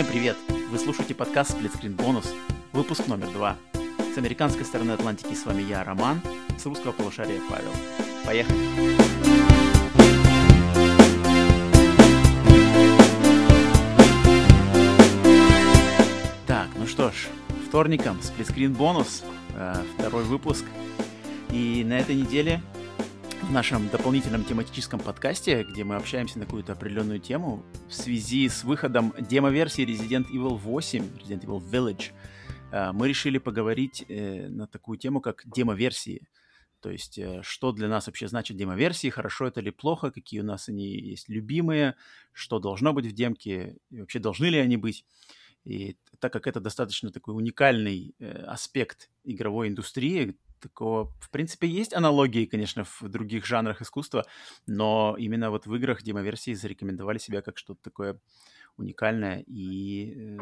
Всем привет! Вы слушаете подкаст Splitscreen Bonus, выпуск номер два. С американской стороны Атлантики с вами я, Роман, с русского полушария Павел. Поехали! Так, ну что ж, вторником Splitscreen Bonus, э, второй выпуск. И на этой неделе в нашем дополнительном тематическом подкасте, где мы общаемся на какую-то определенную тему в связи с выходом демо-версии Resident Evil 8, Resident Evil Village, э, мы решили поговорить э, на такую тему, как демо-версии. То есть, э, что для нас вообще значит демо-версии, хорошо это или плохо, какие у нас они есть любимые, что должно быть в демке, и вообще должны ли они быть. И так как это достаточно такой уникальный аспект игровой индустрии, такого, в принципе, есть аналогии, конечно, в других жанрах искусства, но именно вот в играх демоверсии зарекомендовали себя как что-то такое уникальное. И э,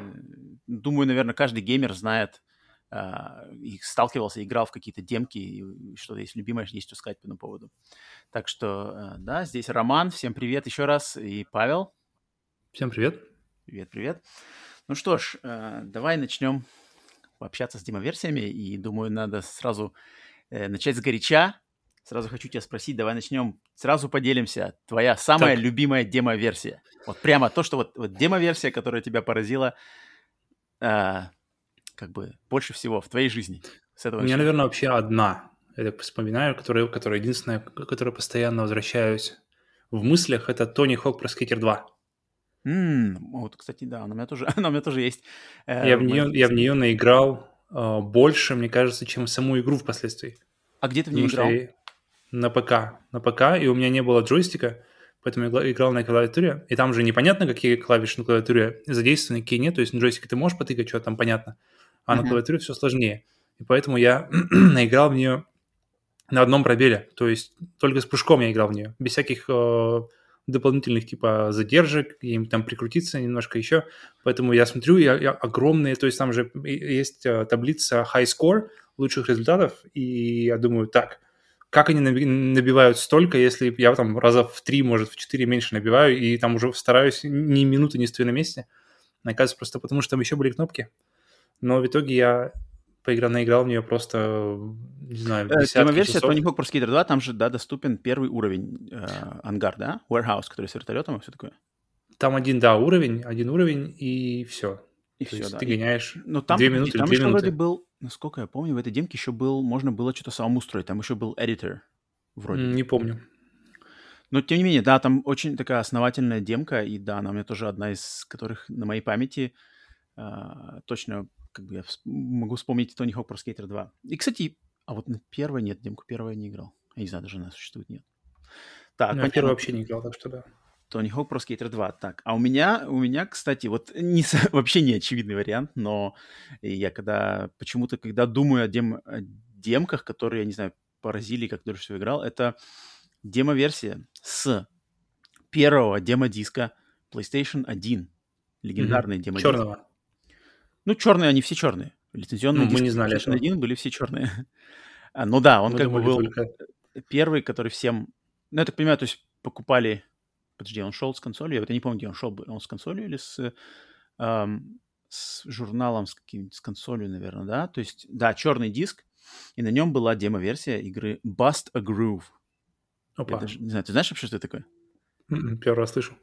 думаю, наверное, каждый геймер знает э, и сталкивался, играл в какие-то демки, и что-то есть любимое, есть что сказать по этому поводу. Так что, э, да, здесь Роман, всем привет еще раз, и Павел. Всем привет. Привет, привет. Ну что ж, э, давай начнем общаться с демоверсиями, и думаю, надо сразу э, начать с горяча. Сразу хочу тебя спросить, давай начнем, сразу поделимся. Твоя самая так. любимая демо-версия. Вот прямо то, что вот, вот демо-версия, которая тебя поразила, э, как бы больше всего в твоей жизни. С этого У меня, наверное, вообще одна. Я так вспоминаю, которая, которая единственная, которая постоянно возвращаюсь в мыслях, это Тони Хок про Скейтер 2. М, вот, кстати, да, она у меня тоже, она у меня тоже есть. Э, я в нее, я в нее наиграл э, больше, мне кажется, чем саму игру впоследствии. А где ты в нее играл? На ПК. На ПК, и у меня не было джойстика, поэтому я играл на клавиатуре. И там же непонятно, какие клавиши на клавиатуре задействованы, какие нет. То есть на джойстике ты можешь потыкать, что там понятно, а uh-huh. на клавиатуре все сложнее. И поэтому я наиграл в нее на одном пробеле. То есть только с прыжком я играл в нее, без всяких э, дополнительных типа задержек, им там прикрутиться немножко еще. Поэтому я смотрю, я, я огромные, то есть там же есть э, таблица high score лучших результатов, и я думаю, так, как они набивают столько, если я там раза в три, может, в четыре меньше набиваю, и там уже стараюсь ни минуты не стою на месте. Оказывается, просто потому что там еще были кнопки. Но в итоге я поиграл, наиграл в нее просто, не знаю, э, десятки версия Tony Hawk Pro Skater 2, там же, да, доступен первый уровень э, ангар, да? Warehouse, который с вертолетом и все такое. Там один, да, уровень, один уровень, и все. И То все, есть да. ты гоняешь и, ну, там, две минуты там или еще минуты. вроде был, насколько я помню, в этой демке еще был, можно было что-то самому устроить, там еще был editor вроде. Не помню. Но, тем не менее, да, там очень такая основательная демка, и да, она у меня тоже одна из которых на моей памяти э, точно как бы я могу вспомнить Тони Хок про Скейтер 2. И, кстати, а вот на первой нет, демку первой не играл. Я не знаю, даже она существует, нет. Так, на первой вообще не играл, так что да. Тони Хок про Скейтер 2. Так, а у меня, у меня, кстати, вот не, вообще не очевидный вариант, но я когда, почему-то, когда думаю о, дем, о демках, которые, я не знаю, поразили, как дольше всего играл, это демо-версия с первого демо-диска PlayStation 1. Легендарный mm-hmm. демо-диск. Черного. Ну, черные, они все черные. Лицензионные ну, мы не знали PlayStation 1 были все черные. а, ну да, он мы как бы был только... первый, который всем... Ну, я так понимаю, то есть покупали... Подожди, он шел с консолью? Я вот не помню, где он шел. Он с консолью или с, эм, с журналом, с каким-нибудь, с консолью, наверное, да? То есть, да, черный диск, и на нем была демо-версия игры Bust a Groove. Опа. Я даже, не знаю, ты знаешь вообще, что это такое? М-м, первый раз слышу.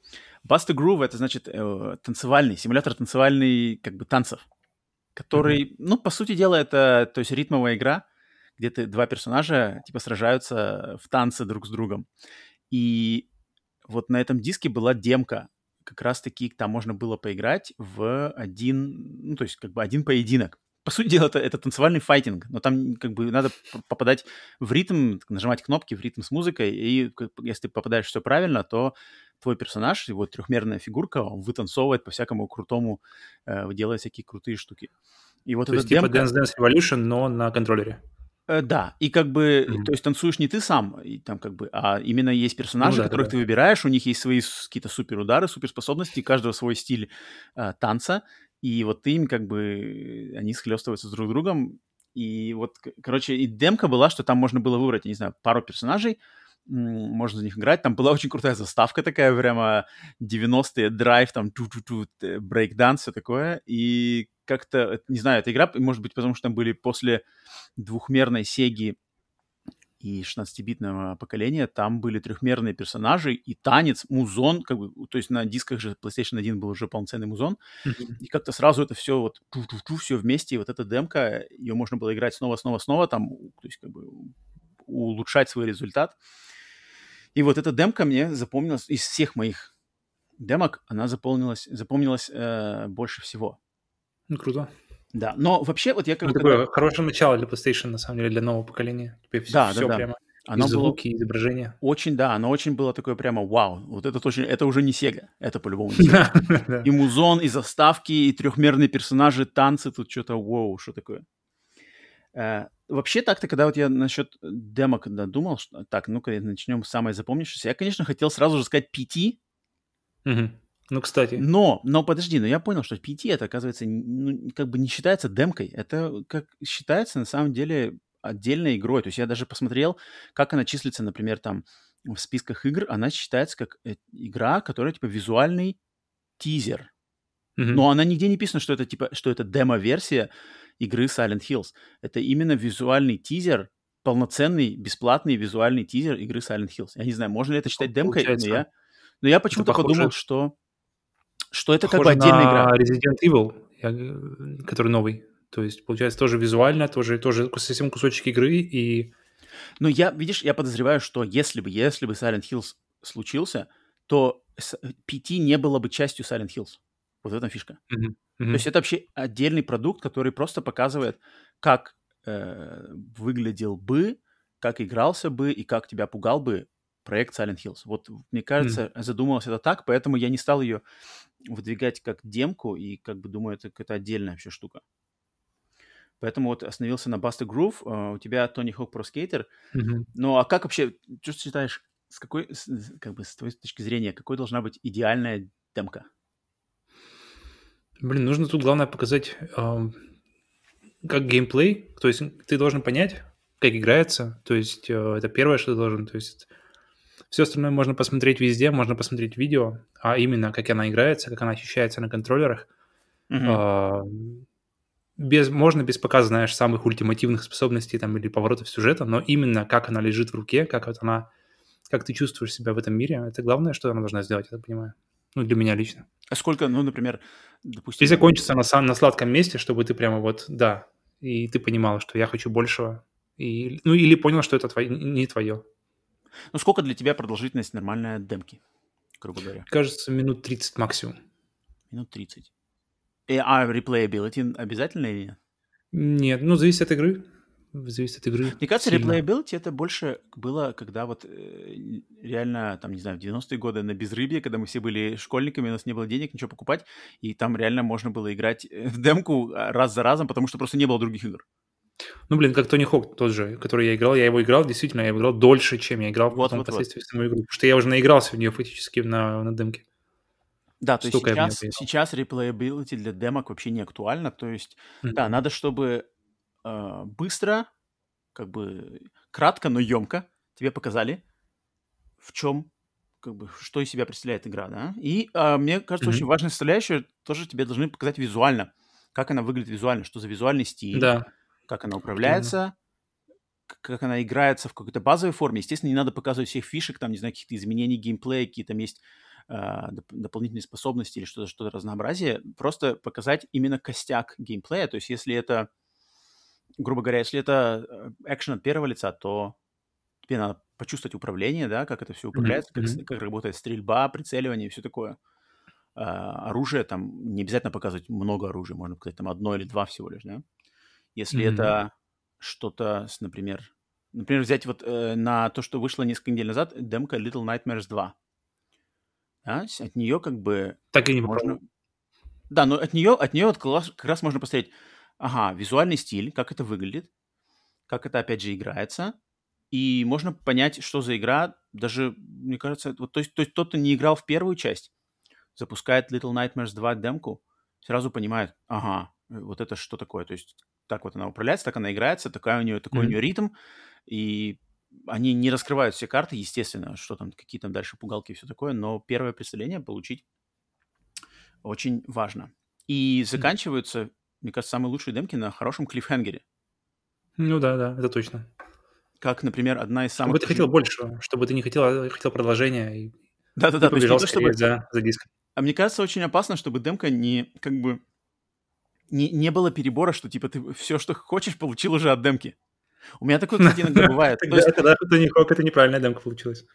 Bust a Groove — это, значит, э, танцевальный, симулятор танцевальный, как бы, танцев который, mm-hmm. ну, по сути дела, это, то есть, ритмовая игра, где ты, два персонажа, типа, сражаются в танце друг с другом. И вот на этом диске была демка, как раз-таки там можно было поиграть в один, ну, то есть, как бы один поединок. По сути дела, это, это танцевальный файтинг, но там как бы надо попадать в ритм, нажимать кнопки в ритм с музыкой, и если ты попадаешь все правильно, то твой персонаж, его трехмерная фигурка, он вытанцовывает по всякому крутому, э, делает всякие крутые штуки. И вот то есть типа Dance Dance Revolution, но на контроллере? Э, да, и как бы, mm-hmm. то есть танцуешь не ты сам, и там как бы, а именно есть персонажи, ну, да, которых да, ты выбираешь, у них есть свои какие-то суперудары, суперспособности, у каждого свой стиль э, танца, и вот ты им как бы, они схлестываются с друг другом, и вот, короче, и демка была, что там можно было выбрать, я не знаю, пару персонажей, можно за них играть. Там была очень крутая заставка такая, прямо 90-е, драйв, там, ту-ту-ту, брейкданс, все такое. И как-то, не знаю, эта игра, может быть, потому что там были после двухмерной Сеги и 16-битного поколения, там были трехмерные персонажи и танец, музон, как бы, то есть на дисках же PlayStation 1 был уже полноценный музон, mm-hmm. и как-то сразу это все вот ту-ту-ту, все вместе, и вот эта демка, ее можно было играть снова, снова, снова, там, то есть как бы улучшать свой результат. И вот эта демка мне запомнилась из всех моих демок, она запомнилась, запомнилась э, больше всего. Ну, круто. Да, но вообще вот я как ну. Такое хорошее начало для PlayStation, на самом деле, для нового поколения. Теперь все, да, все да, да. прямо оно и звуки, было... изображения. Очень, да, оно очень было такое прямо вау. Вот это точно, это уже не Sega, это по-любому не Sega. И музон, и заставки, и трехмерные персонажи, танцы, тут что-то вау, что такое. Вообще так-то, когда вот я насчет демок когда думал, что, так, ну-ка начнем с самой запомнившейся, я, конечно, хотел сразу же сказать PT. Угу. Ну, кстати. Но, но подожди, но я понял, что PT это, оказывается, ну, как бы не считается демкой. Это как считается на самом деле отдельной игрой. То есть я даже посмотрел, как она числится, например, там в списках игр. Она считается как э, игра, которая типа визуальный тизер. Mm-hmm. Но она нигде не писано, что это типа, что это демо-версия игры Silent Hills. Это именно визуальный тизер, полноценный бесплатный визуальный тизер игры Silent Hills. Я не знаю, можно ли это считать демкой, Получается. но я, но я почему-то подумал, что что это как бы отдельная игра. Resident Evil, который новый. То есть, получается, тоже визуально, тоже, тоже совсем кусочек игры и... Ну, я, видишь, я подозреваю, что если бы, если бы Silent Hills случился, то PT не было бы частью Silent Hills. Вот в этом фишка. Mm-hmm. Mm-hmm. То есть это вообще отдельный продукт, который просто показывает, как э, выглядел бы, как игрался бы и как тебя пугал бы проект Silent Hills. Вот, мне кажется, mm. задумалось это так, поэтому я не стал ее выдвигать как демку, и как бы думаю, это какая-то отдельная вообще штука. Поэтому вот остановился на Buster Groove. Uh, у тебя Тони Хок Pro Skater. Mm-hmm. Ну, а как вообще, что ты считаешь, с какой, с, как бы, с твоей точки зрения, какой должна быть идеальная демка? Блин, нужно тут главное показать, э, как геймплей. То есть ты должен понять, как играется. То есть э, это первое, что ты должен. То есть все остальное можно посмотреть везде, можно посмотреть видео, а именно как она играется, как она ощущается на контроллерах. Mm-hmm. Э, без, можно без показа, знаешь, самых ультимативных способностей там или поворотов сюжета, но именно как она лежит в руке, как вот она, как ты чувствуешь себя в этом мире, это главное, что она должна сделать, я так понимаю. Ну, для меня лично. А сколько, ну, например, допустим... И закончится на, на сладком месте, чтобы ты прямо вот, да, и ты понимал, что я хочу большего, и, ну, или понял, что это твое, не твое. Ну, сколько для тебя продолжительность нормальной демки, грубо говоря? Кажется, минут 30 максимум. Минут 30. И, а replayability обязательно или нет? Нет, ну, зависит от игры. Зависит от игры. Мне кажется, replayability это больше было, когда вот э, реально, там, не знаю, в 90-е годы на безрыбье, когда мы все были школьниками, у нас не было денег ничего покупать, и там реально можно было играть э, в демку а, раз за разом, потому что просто не было других игр. Ну, блин, как Тони Хок тот же, который я играл, я его играл, действительно, я играл дольше, чем я играл вот, потом вот, впоследствии вот. саму игру, потому что я уже наигрался в нее фактически на, на демке. Да, то есть сейчас, сейчас replayability для демок вообще не актуально. То есть, mm-hmm. да, надо, чтобы э, быстро, как бы кратко, но емко тебе показали, в чем, как бы, что из себя представляет игра, да. И э, мне кажется, mm-hmm. очень важная составляющая тоже тебе должны показать визуально, как она выглядит визуально, что за визуальный стиль, да. как она управляется, mm-hmm. как она играется в какой-то базовой форме. Естественно, не надо показывать всех фишек, там, не знаю, каких-то изменений геймплея, какие там есть а, доп- дополнительные способности или что-то, что-то разнообразие, просто показать именно костяк геймплея. То есть если это, грубо говоря, если это э, экшен от первого лица, то тебе надо почувствовать управление, да, как это все управляется, mm-hmm. как, как работает стрельба, прицеливание и все такое. А, оружие там не обязательно показывать много оружия, можно показать там одно или два всего лишь, да. Если mm-hmm. это что-то, с, например, например, взять вот э, на то, что вышло несколько недель назад, демка Little Nightmares 2 да, от нее как бы... Так и не можно... Да, но от нее, от нее вот как раз можно посмотреть, ага, визуальный стиль, как это выглядит, как это, опять же, играется, и можно понять, что за игра, даже, мне кажется, вот, то, есть, то есть тот, кто не играл в первую часть, запускает Little Nightmares 2 демку, сразу понимает, ага, вот это что такое, то есть так вот она управляется, так она играется, такая у нее, такой mm-hmm. у нее ритм, и они не раскрывают все карты, естественно, что там, какие там дальше пугалки и все такое, но первое представление получить очень важно. И заканчиваются, мне кажется, самые лучшие демки на хорошем клиффхенгере. Ну да, да, это точно. Как, например, одна из самых... Чтобы ты хотел больше, чтобы ты не хотел, а хотел продолжения и Да-да-да, то есть не то, чтобы... за, за диском. А мне кажется, очень опасно, чтобы демка не, как бы, не, не было перебора, что, типа, ты все, что хочешь, получил уже от демки. У меня такое, кстати, иногда бывает. То Тогда есть, тогда это не хок, это неправильная демка получилась.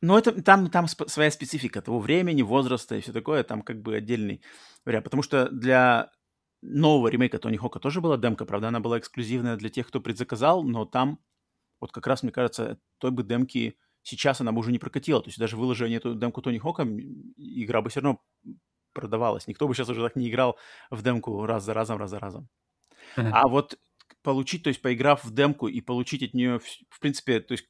ну, это, там, там своя специфика того времени, возраста и все такое, там как бы отдельный вариант. Потому что для нового ремейка Тони Хока тоже была демка, правда, она была эксклюзивная для тех, кто предзаказал, но там, вот как раз, мне кажется, той бы демки сейчас она бы уже не прокатила. То есть даже выложив эту демку Тони Хока, игра бы все равно продавалась. Никто бы сейчас уже так не играл в демку раз за разом, раз за разом. Мгм. А вот получить, то есть поиграв в демку и получить от нее, в принципе, то есть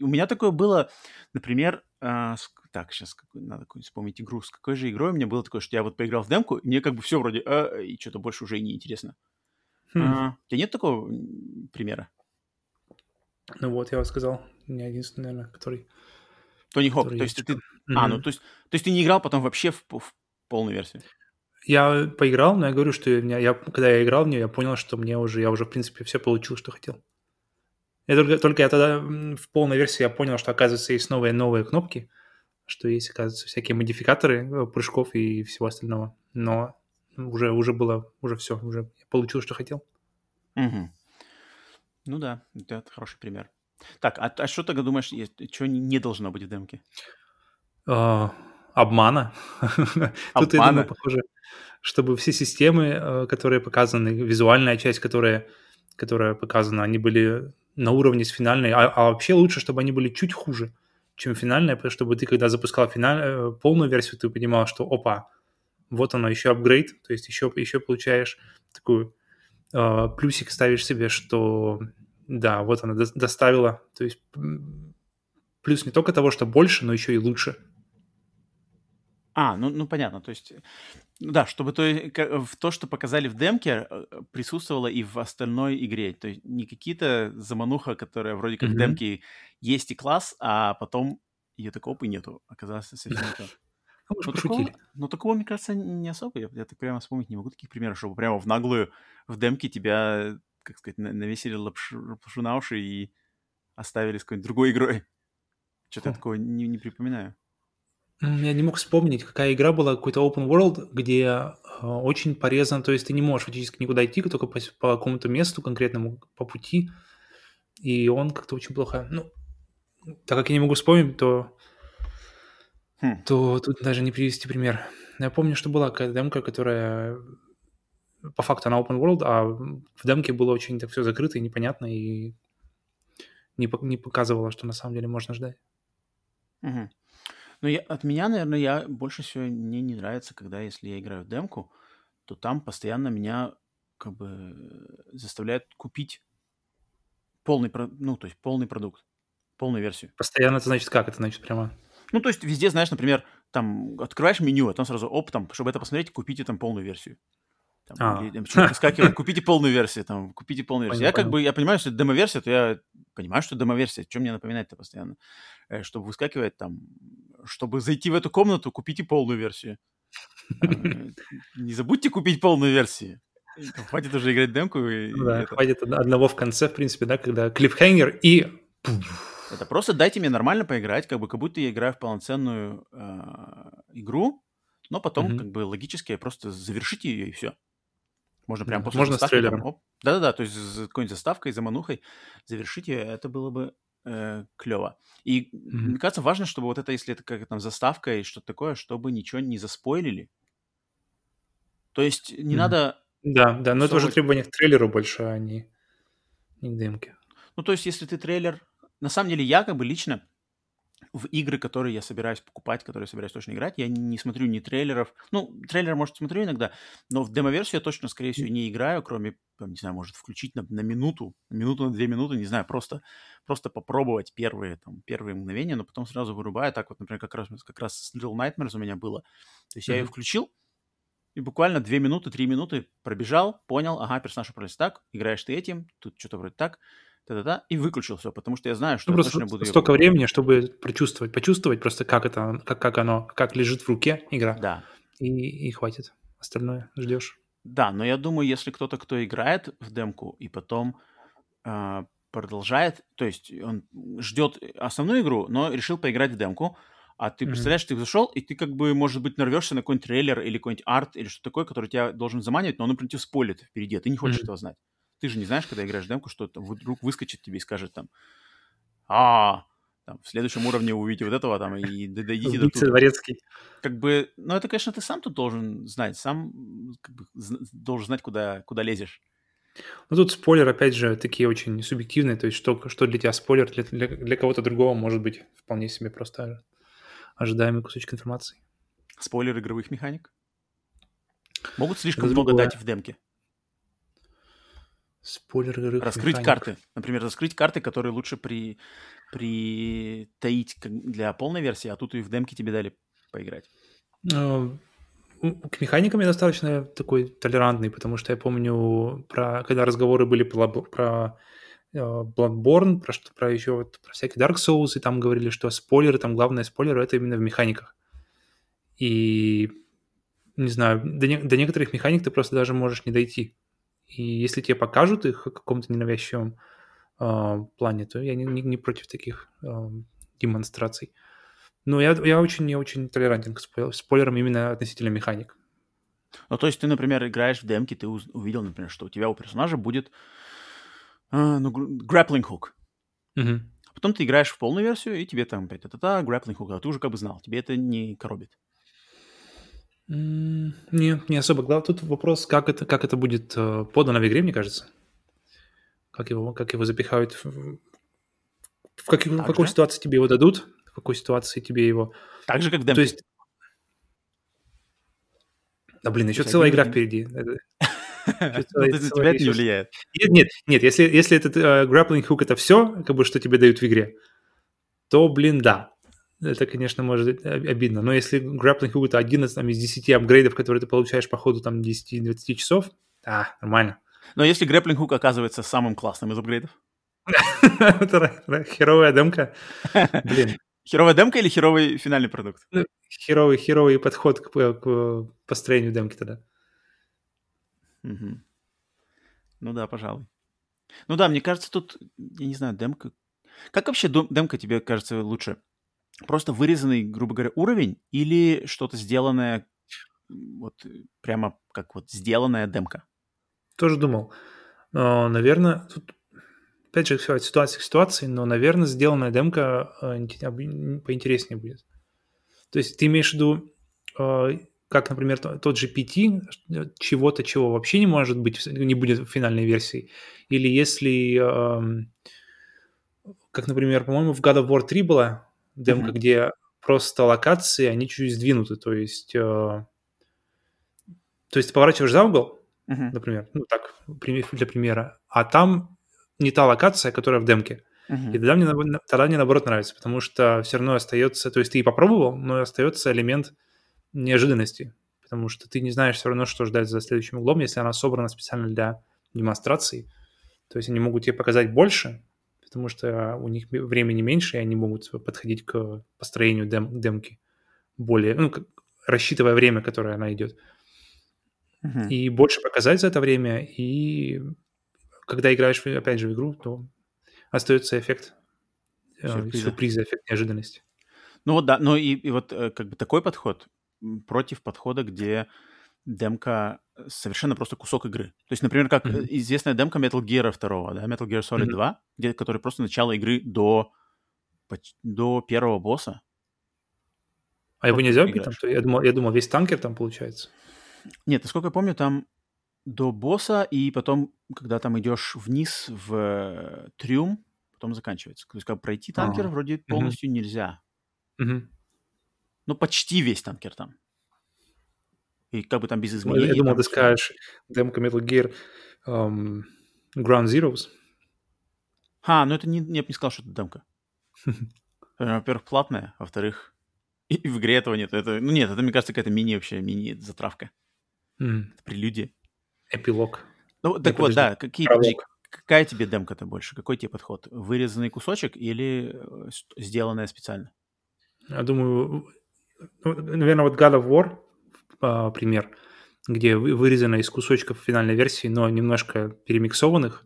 у меня такое было, например, а, так, сейчас надо какую-нибудь вспомнить игру. С какой же игрой у меня было такое, что я вот поиграл в демку, и мне как бы все вроде, а, и что-то больше уже и не интересно. Хм. А, у тебя нет такого примера? Ну вот, я вот сказал. Не единственный, наверное, который... Тони Хок, который то есть есть. ты... А, Мгм. ну то есть, то есть ты не играл потом вообще в, в полную версию? Я поиграл, но я говорю, что меня, я, когда я играл в нее, я понял, что мне уже, я уже, в принципе, все получил, что хотел. Я только, только я тогда в полной версии я понял, что, оказывается, есть новые-новые кнопки, что есть, оказывается, всякие модификаторы э, прыжков и всего остального. Но уже, уже было, уже все, уже я получил, что хотел. Мгм. Ну да, это хороший пример. Так, а, а что ты думаешь, что не должно быть в демке? А, обмана. Тут, я Обмана? думаю, похоже, чтобы все системы, э, которые показаны, визуальная часть, которая, которая показана, они были на уровне с финальной, а, а вообще лучше, чтобы они были чуть хуже, чем финальная, потому что чтобы ты, когда запускал финаль, э, полную версию, ты понимал, что опа, вот оно, еще апгрейд, то есть еще, еще получаешь такую э, плюсик ставишь себе, что да, вот она до- доставила, то есть плюс не только того, что больше, но еще и лучше. А, ну, ну понятно, то есть, да, чтобы то, в то, что показали в демке, э, присутствовало и в остальной игре. То есть не какие-то замануха, которая вроде как в Мгм. демке есть и класс, а потом ее такого и нету. Оказалось совсем не то. Ну, Ну такого, ну такого, мне кажется, не особо. Я, я так прямо вспомнить не могу таких примеров, чтобы прямо в наглую в демке тебя, как сказать, на- навесили лапшу, лапшу на уши и оставили с какой-нибудь другой игрой. Что-то я такого не, не припоминаю. Я не мог вспомнить, какая игра была, какой-то open world, где э, очень порезан, то есть ты не можешь фактически никуда идти, только по, по какому-то месту конкретному, по пути, и он как-то очень плохо. Ну, так как я не могу вспомнить, то, Хм. то тут даже не привести пример. Я помню, что была какая-то демка, которая по факту она open world, а в демке было очень так все закрыто и непонятно, и не, не показывало, что на самом деле можно ждать. Мгм. Ну, я, от меня, наверное, я больше всего мне не нравится, когда если я играю в демку, то там постоянно меня как бы э, заставляют купить полный, про- ну, то есть полный продукт, полную версию. Постоянно это значит как? Это значит прямо... Ну, то есть везде, знаешь, например, там открываешь меню, а там сразу, оп, там, чтобы это посмотреть, купите там полную версию. Там, А. или, что-то выскакивает, купите полную версию, там, купите полную версию. Понял, Я как бы, я понимаю, что это демо-версия, то я понимаю, что демо-версия. Что мне напоминать-то постоянно? Э, Чтобы выскакивать там, чтобы зайти в эту комнату, купите полную версию. Э, Не забудьте купить полную версию. Хватит уже играть демку. да, хватит од- одного в конце, в принципе, да, когда клипхенгер и... Это просто дайте мне нормально поиграть, как бы как будто я играю в полноценную э, игру, но потом Мгм. как бы логически просто завершите ее и все. Можно прям Да, после можно заставки оп. Да-да-да, то есть с какой-нибудь заставкой, заманухой завершить ее, это было бы клево. И Мгм. мне кажется, важно, чтобы вот это, если это как там заставка и что-то такое, чтобы ничего не заспойлили. То есть не Мгм. надо Да, да, но это уже требование к трейлеру больше, а не, не к демке. Ну, то есть, если ты трейлер... На самом деле, я как бы лично в игры, которые я собираюсь покупать, которые я собираюсь точно играть, я не смотрю ни трейлеров. Ну, трейлер, может, смотрю иногда, но в демо-версию я точно, скорее всего, не играю, кроме, не знаю, может, включить на, на минуту, минуту, на две минуты, не знаю, просто, просто попробовать первые, там, первые мгновения, но потом сразу вырубаю. Так вот, например, как раз, как раз с Little Nightmares у меня было. То есть я ее включил, и буквально две минуты, три минуты пробежал, понял, ага, персонаж управляется так, играешь ты этим, тут что-то вроде так, та-та-та, и выключил все, потому что я знаю, что Ну, просто буду столько покупать. времени, чтобы прочувствовать, почувствовать просто, как это, как, как оно, как лежит в руке игра, Да. и, и хватит. Остальное ждешь. Да, но я думаю, если кто-то, кто играет в демку и потом а, продолжает, то есть он ждет основную игру, но решил поиграть в демку, а ты Мгм. представляешь, ты зашел, и ты как бы, может быть, нарвешься на какой-нибудь трейлер или какой-нибудь арт или что такое, который тебя должен заманивать, но он, например, тебя спойлит впереди, а ты не хочешь Мгм. этого знать. Ты же не знаешь, когда играешь демку, что вдруг выскочит тебе и скажет там, а, там, в следующем уровне увидите вот этого там, и дойдите до туда. дворецкий. Как бы, ну это, конечно, ты сам тут должен знать, сам как бы, должен знать, куда, куда лезешь. Ну, тут спойлер, опять же, такие очень субъективные, то есть что, что для тебя спойлер, для, для, для кого-то другого может быть вполне себе просто ожидаемый кусочек информации. Спойлер игровых механик. Могут слишком много дать в демке. Спойлер игровых Раскрыть механик. карты. Например, раскрыть карты, которые лучше при, притаить для полной версии, а тут и в демке тебе дали поиграть. М, К механикам я достаточно такой толерантный, потому что я помню, про, когда разговоры были про, про э, Bloodborne, про, что, про еще вот, про всякие Dark Souls, и там говорили, что спойлеры, там главное спойлеры, это именно в механиках. И, не знаю, до, не- до некоторых механик ты просто даже можешь не дойти. И если тебе покажут их в каком-то ненавязчивом э, плане, то я не, не- не против таких э, демонстраций. Но я, я очень, я очень толерантен к спойл- спойлерам именно относительно механик. Ну, то есть ты, например, играешь в демке, ты увидел, например, что у тебя у персонажа будет а, ну, grappling hook. Мгм. Потом ты играешь в полную версию, и тебе там опять та-та-та, grappling hook, а ты уже как бы знал, тебе это не коробит. М, Не, особо. Главное, тут вопрос, как это, как это будет э, подано в игре, мне кажется. Как его, как его запихают. В, в, как- в какой же? ситуации тебе его дадут, в какой ситуации тебе его... Так же, как в То есть... Да, блин, еще целая один игра впереди. Это- Ну, тебя не влияет. Нет, нет, нет, если, если этот э, grappling hook это все, как бы, что тебе дают в игре, то, блин, да. Это, конечно, может обидно. Но если hook это один из, там, из 10 апгрейдов, которые ты получаешь по ходу там 10-20 часов, а, нормально. Но если grappling hook оказывается самым классным из апгрейдов? Это херовая демка. Блин, Херовая демка или херовый финальный продукт? херовый, херовый подход к, построению демки тогда. Ну да, пожалуй. Ну да, мне кажется, тут, я не знаю, демка... Как вообще демка тебе кажется лучше? Просто вырезанный, грубо говоря, уровень или что-то сделанное, вот прямо как вот сделанная демка? Тоже думал. Но, наверное, тут, опять же, все от ситуации к ситуации, но, наверное, сделанная демка э, поинтереснее будет. То есть ты имеешь в виду, э, как, например, то- тот же PT, э, чего-то, чего вообще не может быть, не будет в финальной версии, или если, эм, как, например, по-моему, в God of War 3 была демка, Мгм. где просто локации, они чуть сдвинуты, то есть, э, то есть ты поворачиваешь за угол, Мгм. например, ну так, для примера, а там не та локация, которая в демке. Мгм. И тогда мне, тогда мне наоборот нравится, потому что все равно остается, то есть ты и попробовал, но остается элемент неожиданности, потому что ты не знаешь все равно, что ждать за следующим углом, если она собрана специально для демонстрации. То есть они могут тебе показать больше, потому что у них ме- времени меньше, и они могут подходить к построению дем- демки более, ну, как- рассчитывая время, которое она идет Мгм. и больше показать за это время, и когда играешь, опять же, в игру, то остается эффект э, Сюрприза. сюрприза, эффект неожиданности. Ну вот да, ну и, и вот э, как бы такой подход против подхода, где демка совершенно просто кусок игры. То есть, например, как Мгм. известная демка Metal Gear 2, да, Metal Gear Solid Мгм. 2, где, который просто начало игры до, до первого босса. А его Вот нельзя ты убить там? Я думал, я думал, весь танкер там получается. Нет, насколько я помню, там до босса, и потом, когда там идешь вниз в э, трюм, потом заканчивается. То есть, как пройти танкер Ага. вроде полностью нельзя. Мгм. Ну, почти весь танкер там. И как бы там без Я, изменений. я думал, там ты скажешь демка Metal Gear эм, Ground Zeroes. А, ну это не, я бы не сказал, что это демка. Э, Во-первых, платная, во-вторых, и, и в игре этого нет. Это, ну нет, это, мне кажется, какая-то мини вообще, мини-затравка. Это прелюдия. Эпилог. Ну, так вот, подожди. да, какие, какая тебе демка-то больше? Какой тебе подход? Вырезанный кусочек или э, сделанная специально? Я думаю, ну, наверное, вот God of War пример, где вырезано из кусочков финальной версии, но немножко перемиксованных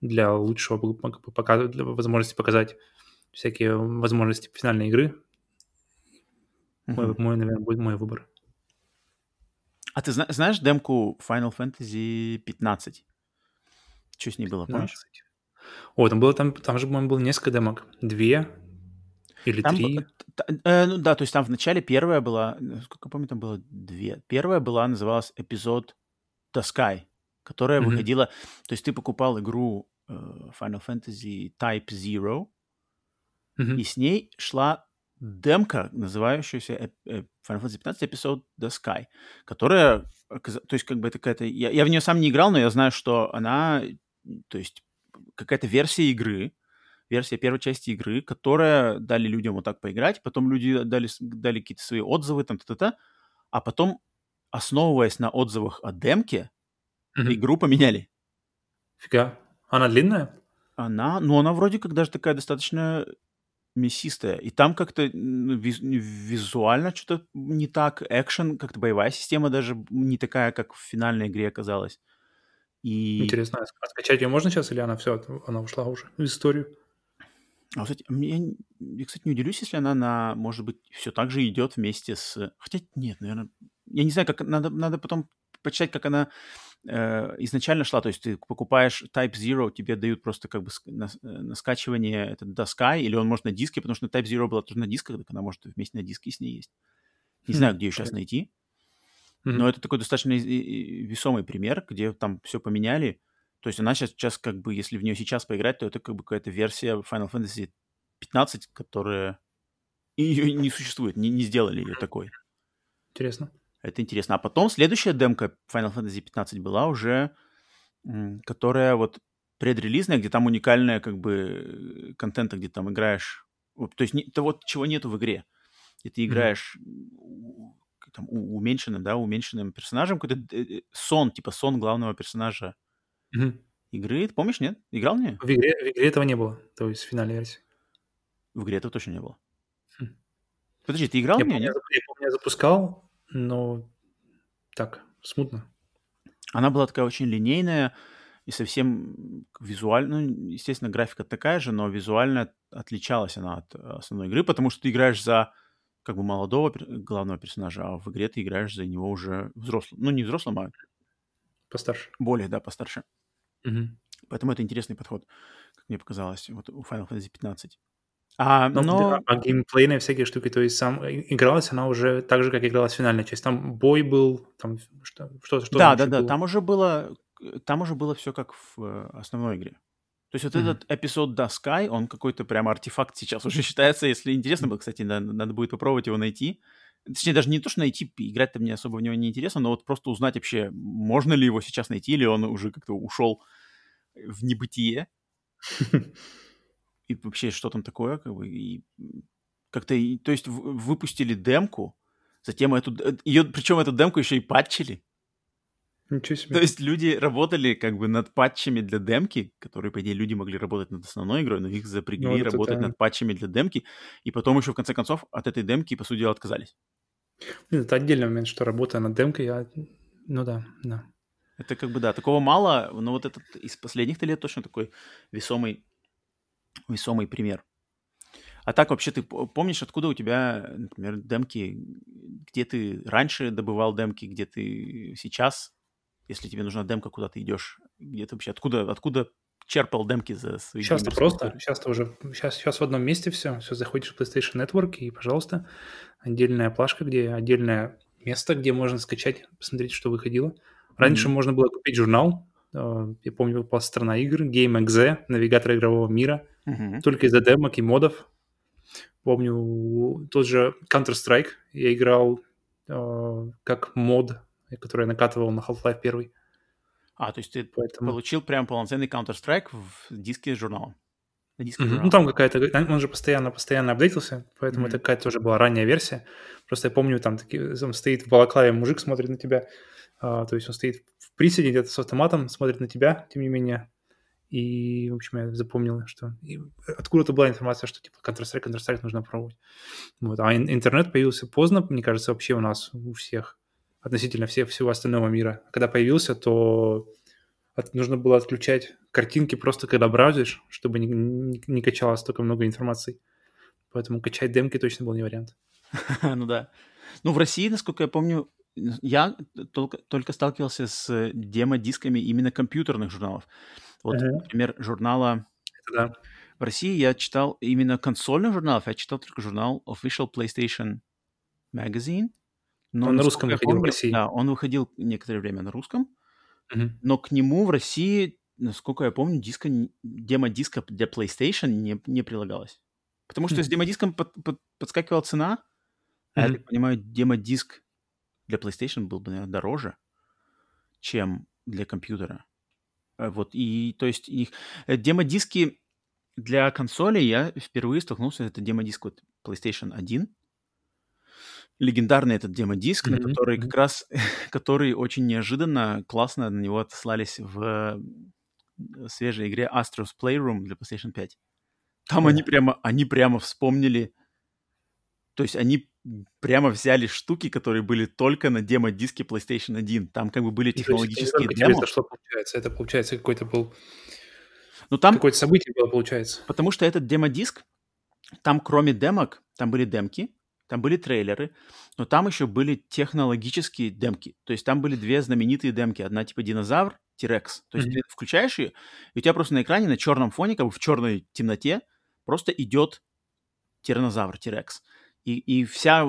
для лучшего показа, для возможности показать всякие возможности финальной игры. Мой, мой, наверное, будет мой выбор. А ты зна- знаешь демку Final Fantasy 15? Что с ней было, 15. помнишь? О, там было там, там же, по-моему, было несколько демок. Две или там, три. Э, ну да, то есть там в начале первая была, сколько я помню, там было две. Первая была, называлась эпизод The Sky, которая mm-hmm. выходила, то есть ты покупал игру э, Final Fantasy Type Zero, mm-hmm. и с ней шла демка, называющаяся Final Fantasy 15 эпизод The Sky, которая, то есть как бы это какая-то... Я, я в нее сам не играл, но я знаю, что она, то есть какая-то версия игры, версия первой части игры, которая дали людям вот так поиграть, потом люди дали, дали какие-то свои отзывы, там, та-та-та, а потом, основываясь на отзывах о демке, mm-hmm. игру поменяли. Фига. Она длинная? Она, ну, она вроде как даже такая достаточно мясистая. И там как-то визуально что-то не так. Экшен, как-то боевая система даже не такая, как в финальной игре оказалась. И... Интересно, а скачать ее можно сейчас или она все, она ушла уже в историю? А, кстати, я, я, кстати, не удивлюсь, если она на, может быть, все так же идет вместе с... Хотя нет, наверное, я не знаю, как надо, надо потом почитать, как она э, изначально шла. То есть ты покупаешь Type Zero, тебе дают просто как бы на, э, на скачивание этот доска, или он может на диске, потому что Type Zero была тоже на дисках, так она может вместе на диске с ней есть. Не знаю, где ее сейчас найти. Но это такой достаточно весомый пример, где там все поменяли. То есть она сейчас, сейчас как бы, если в нее сейчас поиграть, то это как бы какая-то версия Final Fantasy 15, которая ее не существует, не, не сделали ее такой. Интересно. Это интересно. А потом следующая демка Final Fantasy 15 была уже, которая вот предрелизная, где там уникальная как бы контента, где там играешь. То есть не, того, чего нету в игре. Где ты играешь mm-hmm. там, уменьшенным, да, уменьшенным персонажем, какой-то э, э, сон, типа сон главного персонажа mm-hmm. игры. Ты помнишь, нет? Играл в нее? В игре, в игре этого не было, то есть в финальной версии. В игре этого точно не было. Хм. Подожди, ты играл я нее, нет? Я помню, я запускал, но так, смутно. Она была такая очень линейная и совсем визуально, ну, естественно, графика такая же, но визуально отличалась она от основной игры, потому что ты играешь за как бы молодого главного персонажа, а в игре ты играешь за него уже взрослым. Ну, не взрослым, а... Постарше. Более, да, постарше. Угу. Поэтому это интересный подход, как мне показалось, вот у Final Fantasy 15. А, но, но... а геймплейные всякие штуки, то есть сам э, игралась она уже так же, как игралась финальная часть. Там бой был, там что, что, что Да, да, да, было? там уже было, там уже было все как в э, основной игре. То есть вот mm-hmm. этот эпизод The Sky, он какой-то прям артефакт сейчас уже считается. Если интересно было, кстати, надо, надо будет попробовать его найти. Точнее, даже не то, что найти, играть-то мне особо в него не интересно, но вот просто узнать вообще, можно ли его сейчас найти, или он уже как-то ушел в небытие. и вообще, что там такое, как бы, и как-то, то есть выпустили демку, затем эту, э, ее, причем эту демку еще и патчили. Ничего себе. То есть люди работали как бы над патчами для демки, которые, по идее, люди могли работать над основной игрой, но их запрягли ну, работать это... над патчами для демки, и потом еще, в конце концов, от этой демки, по сути дела, отказались. Это отдельный момент, что работая над демкой, я... ну да, да. Это как бы, да, такого мало, но вот этот из последних лет точно такой весомый весомый пример. А так вообще ты помнишь, откуда у тебя, например, демки, где ты раньше добывал демки, где ты сейчас, если тебе нужна демка, куда ты идешь, где ты вообще, откуда, откуда черпал демки за свои Сейчас-то просто, сейчас-то уже, сейчас, сейчас в одном месте все, все заходишь в PlayStation Network и, пожалуйста, отдельная плашка, где отдельное место, где можно скачать, посмотреть, что выходило. Раньше mm-hmm. можно было купить журнал, э, я помню, была страна игр, Game.exe, навигатор игрового мира – Угу. Только из-за демок и модов. Помню, тот же Counter-Strike я играл э, как мод, который я накатывал на Half-Life 1. А, то есть ты Поэтому... получил прям полноценный Counter-Strike в диске с журналом? На диске mm-hmm. Ну, там какая-то... Он же постоянно-постоянно апдейтился, поэтому mm-hmm. это какая-то тоже была ранняя версия. Просто я помню, там, таки, там стоит в балаклаве мужик, смотрит на тебя, а, то есть он стоит в приседе где-то с автоматом, смотрит на тебя, тем не менее, И, в общем, я запомнил, что... Откуда-то была информация, что, типа, Counter-Strike, Counter-Strike нужно пробовать. Вот. А интернет появился поздно, мне кажется, вообще у нас, у всех, относительно всех, всего остального мира. Когда появился, то от, нужно было отключать картинки просто когда браузишь, чтобы не, не, не качалось столько много информации. Поэтому качать демки точно был не вариант. ну да. Ну, в России, насколько я помню, я только, только сталкивался с демо-дисками именно компьютерных журналов. Вот, uh-huh. например, журнала... да. В России я читал именно консольных журналов, я читал только журнал Official PlayStation Magazine. Но он на русском выходил помню, в России. Да, он выходил некоторое время на русском, uh-huh. но к нему в России, насколько я помню, диска, демо-диска для PlayStation не, не прилагалось. Потому что uh-huh. с демо-диском под, под, подскакивала цена, а я так понимаю, демо-диск для PlayStation был бы, наверное, дороже, чем для компьютера. Э, вот, и, то есть, их э, демо-диски для консоли я впервые столкнулся, это демо-диск вот PlayStation 1, легендарный этот демо-диск, mm-hmm. на который как раз, который очень неожиданно, классно на него отослались в свежей игре Astro's Playroom для PlayStation 5. Там yeah. они прямо, они прямо вспомнили, то есть они прямо взяли штуки, которые были только на демо-диске PlayStation 1. Там как бы были технологические демо. Это что получается? Это получается какой-то был... Ну, там... Какое-то событие было, получается. Потому что этот демо-диск, там кроме демок, там были демки, там были трейлеры, но там еще были технологические демки. То есть там были две знаменитые демки. Одна типа динозавр, T-Rex. То есть mm-hmm. ты включаешь ее, и у тебя просто на экране на черном фоне, как бы в черной темноте, просто идет тиранозавр, T-Rex и, и вся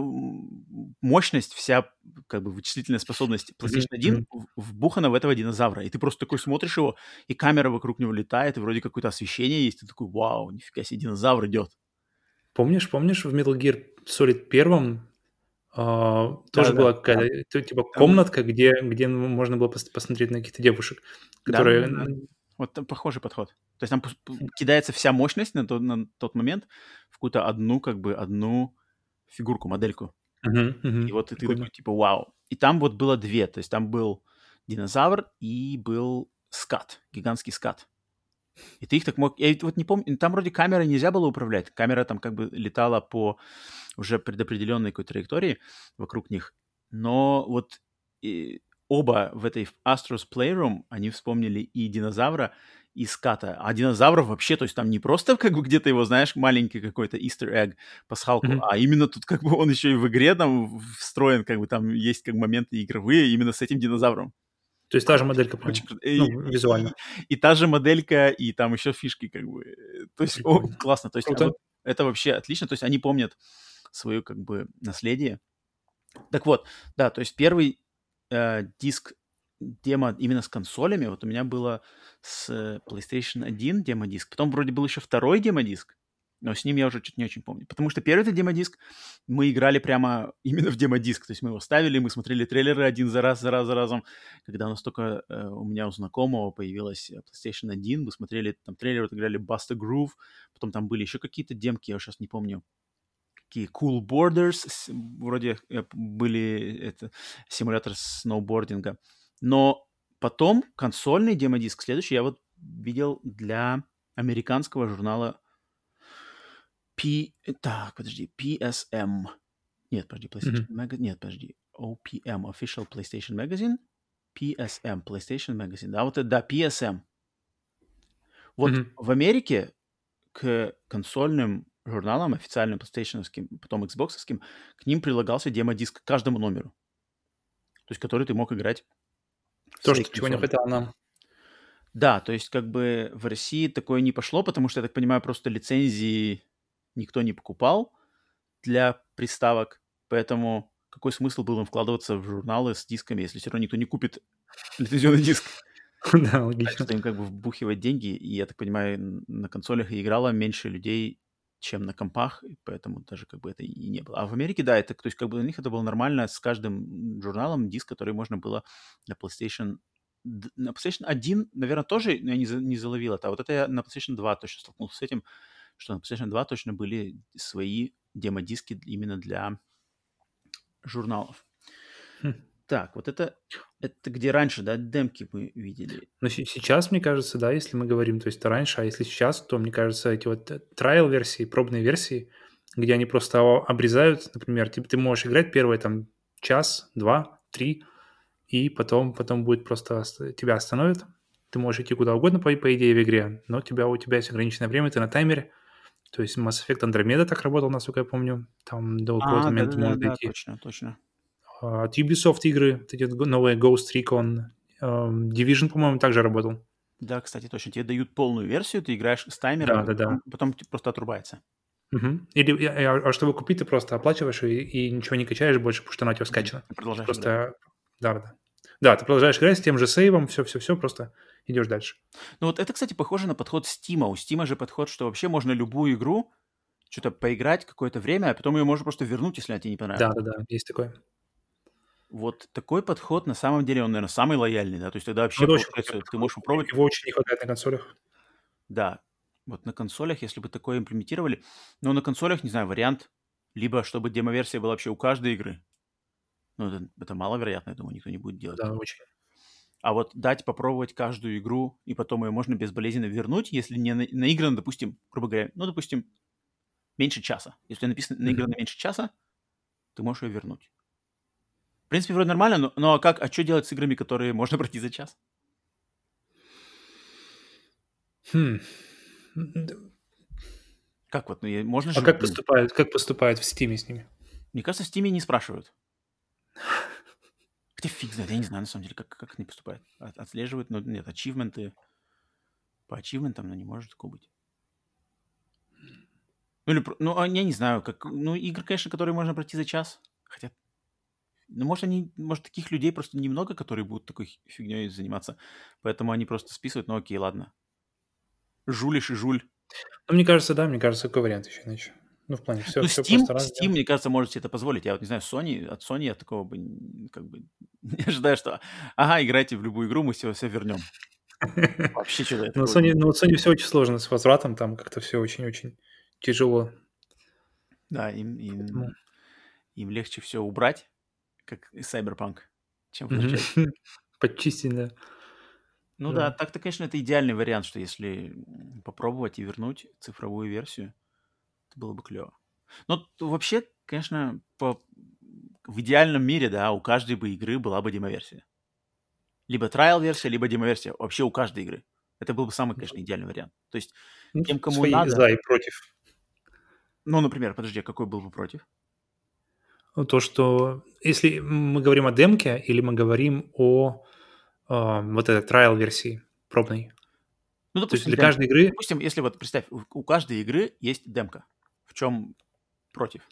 мощность, вся как бы вычислительная способность PlayStation 1 mm-hmm. вбухана в этого динозавра. И ты просто такой смотришь его, и камера вокруг него летает, и вроде какое-то освещение есть, и ты такой, вау, нифига себе, динозавр идет. Помнишь, помнишь в Metal Gear Solid 1 Uh, тоже да, была какая-то да. типа комнатка, где, где можно было посмотреть на каких-то девушек, которые... Да, да, да. Вот там похожий подход. То есть там кидается вся мощность на тот, на тот момент в какую-то одну, как бы, одну фигурку, модельку. Uh-huh, uh-huh. И вот ты, ты такой, типа, вау. И там вот было две. То есть там был динозавр и был скат, гигантский скат. И ты их так мог... Я вот не помню, там вроде камеры нельзя было управлять. Камера там как бы летала по уже предопределенной какой-то траектории вокруг них. Но вот и оба в этой Astros Playroom, они вспомнили и динозавра, и ската. А динозавров вообще, то есть там не просто как бы где-то его, знаешь, маленький какой-то easter egg, пасхалку, mm-hmm. а именно тут как бы он еще и в игре там встроен, как бы там есть как моменты игровые именно с этим динозавром. То есть та же моделька, ну, визуально. И, и та же моделька, и там еще фишки как бы. То есть о, классно. То есть вот, это вообще отлично. То есть они помнят свое как бы наследие. Так вот, да, то есть первый э, диск демо именно с консолями, вот у меня было с PlayStation 1 демо-диск, потом вроде был еще второй демо-диск, но с ним я уже чуть не очень помню. Потому что первый этот демо-диск мы играли прямо именно в демо-диск. То есть мы его ставили, мы смотрели трейлеры один за раз, за раз, за разом. Когда у нас только э, у меня у знакомого появилась PlayStation 1, мы смотрели там трейлеры, вот играли Busta Groove, потом там были еще какие-то демки, я сейчас не помню. Какие Cool Borders, вроде э, были это симулятор сноубординга. Но потом консольный демо-диск следующий я вот видел для американского журнала P... Так, подожди, PSM. Нет, подожди, PlayStation mm-hmm. Magazine. Нет, подожди. OPM, Official PlayStation Magazine. PSM, PlayStation Magazine. Да, вот это, да, PSM. Вот mm-hmm. в Америке к консольным журналам, официальным PlayStation, потом Xbox, к ним прилагался демо-диск к каждому номеру. То есть, который ты мог играть то, что чего не хватало нам. Да, то есть как бы в России такое не пошло, потому что, я так понимаю, просто лицензии никто не покупал для приставок, поэтому какой смысл был им вкладываться в журналы с дисками, если все равно никто не купит лицензионный диск? Да, логично. Что им как бы вбухивать деньги, и я так понимаю, на консолях играло меньше людей, чем на компах, поэтому даже как бы это и не было. А в Америке, да, это, то есть как бы у них это было нормально с каждым журналом, диск, который можно было на PlayStation на PlayStation 1, наверное, тоже я не, не заловил это, а вот это я на PlayStation 2 точно столкнулся с этим, что на PlayStation 2 точно были свои демо-диски именно для журналов. Хм. Так, вот это, это где раньше, да, демки мы видели. Но сейчас, мне кажется, да, если мы говорим, то есть это раньше, а если сейчас, то, мне кажется, эти вот трайл-версии, пробные версии, где они просто обрезают, например, ты, ты можешь играть первые там час, два, три, и потом, потом будет просто тебя остановят, ты можешь идти куда угодно, по, по идее, в игре, но у тебя, у тебя есть ограниченное время, ты на таймере, то есть Mass Effect Andromeda так работал, насколько я помню, там до какого-то а, момента да, можно да, дойти. Да, точно, точно. А, от Ubisoft игры, эти новые Ghost Recon, um, Division, по-моему, также работал. Да, кстати, точно. Тебе дают полную версию, ты играешь с таймером, да, да, да. потом просто отрубается. Угу. Или, а, а чтобы купить, ты просто оплачиваешь и, и ничего не качаешь больше, потому что она у тебя скачана. Продолжаешь просто... играть. Да, да. Да, ты продолжаешь играть с тем же сейвом, все-все-все, просто идешь дальше. Ну вот это, кстати, похоже на подход Стима. У Стима же подход, что вообще можно любую игру что-то поиграть какое-то время, а потом ее можно просто вернуть, если она тебе не понравится. Да, да, да, есть такое. Вот такой подход, на самом деле, он, наверное, самый лояльный, да, то есть тогда вообще, ну, получается, ты можешь попробовать... Его очень не хватает на консолях. Да, вот на консолях, если бы такое имплементировали, но на консолях, не знаю, вариант, либо чтобы демо-версия была вообще у каждой игры. Ну, это, это маловероятно, я думаю, никто не будет делать. Да, очень. А вот дать попробовать каждую игру, и потом ее можно безболезненно вернуть, если не на, наиграно, допустим, грубо говоря, ну, допустим, меньше часа. Если написано наиграно меньше часа, ты можешь ее вернуть. В принципе, вроде нормально, но, но а как, а что делать с играми, которые можно пройти за час? Хм. Как вот, ну, можно а же... А как поступают, как поступают в Стиме с ними? Мне кажется, в Стиме не спрашивают. Хотя фиг знает, я не знаю, на самом деле, как, как они поступают. Отслеживают, но нет, ачивменты... По ачивментам, но не может такого быть. Ну, или, ну, а я не знаю, как, ну, игры, конечно, которые можно пройти за час. Хотя, ну, может, они, может, таких людей просто немного, которые будут такой фигней заниматься. Поэтому они просто списывают, ну, окей, ладно. Жулишь и жуль. Ну, мне кажется, да, мне кажется, какой вариант еще иначе. Ну, в плане, все, ну, все Steam, просто Steam, мне кажется, может себе это позволить. Я вот не знаю, Sony, от Sony я такого бы как бы не ожидаю, что ага, играйте в любую игру, мы все, все вернем. Вообще что-то Ну, Sony, ну, Sony все очень сложно с возвратом, там как-то все очень-очень тяжело. Да, им, им, им легче все убрать, как Cyberpunk, чем. Подчистить, да. Ну да, да так-то, конечно, это идеальный вариант, что если попробовать и вернуть цифровую версию, это было бы клево. Но вообще, конечно, по... в идеальном мире, да, у каждой бы игры была бы демоверсия. Либо трайл-версия, либо демоверсия. Вообще у каждой игры. Это был бы самый, конечно, идеальный вариант. То есть ну, тем, кому Свои надо... за и против. Ну, например, подожди, а какой был бы против? Ну, то, что если мы говорим о демке или мы говорим о э, вот этой трайл-версии пробной. Ну, допустим, то есть для каждой игры... Допустим, если вот представь, у каждой игры есть демка. Чем против?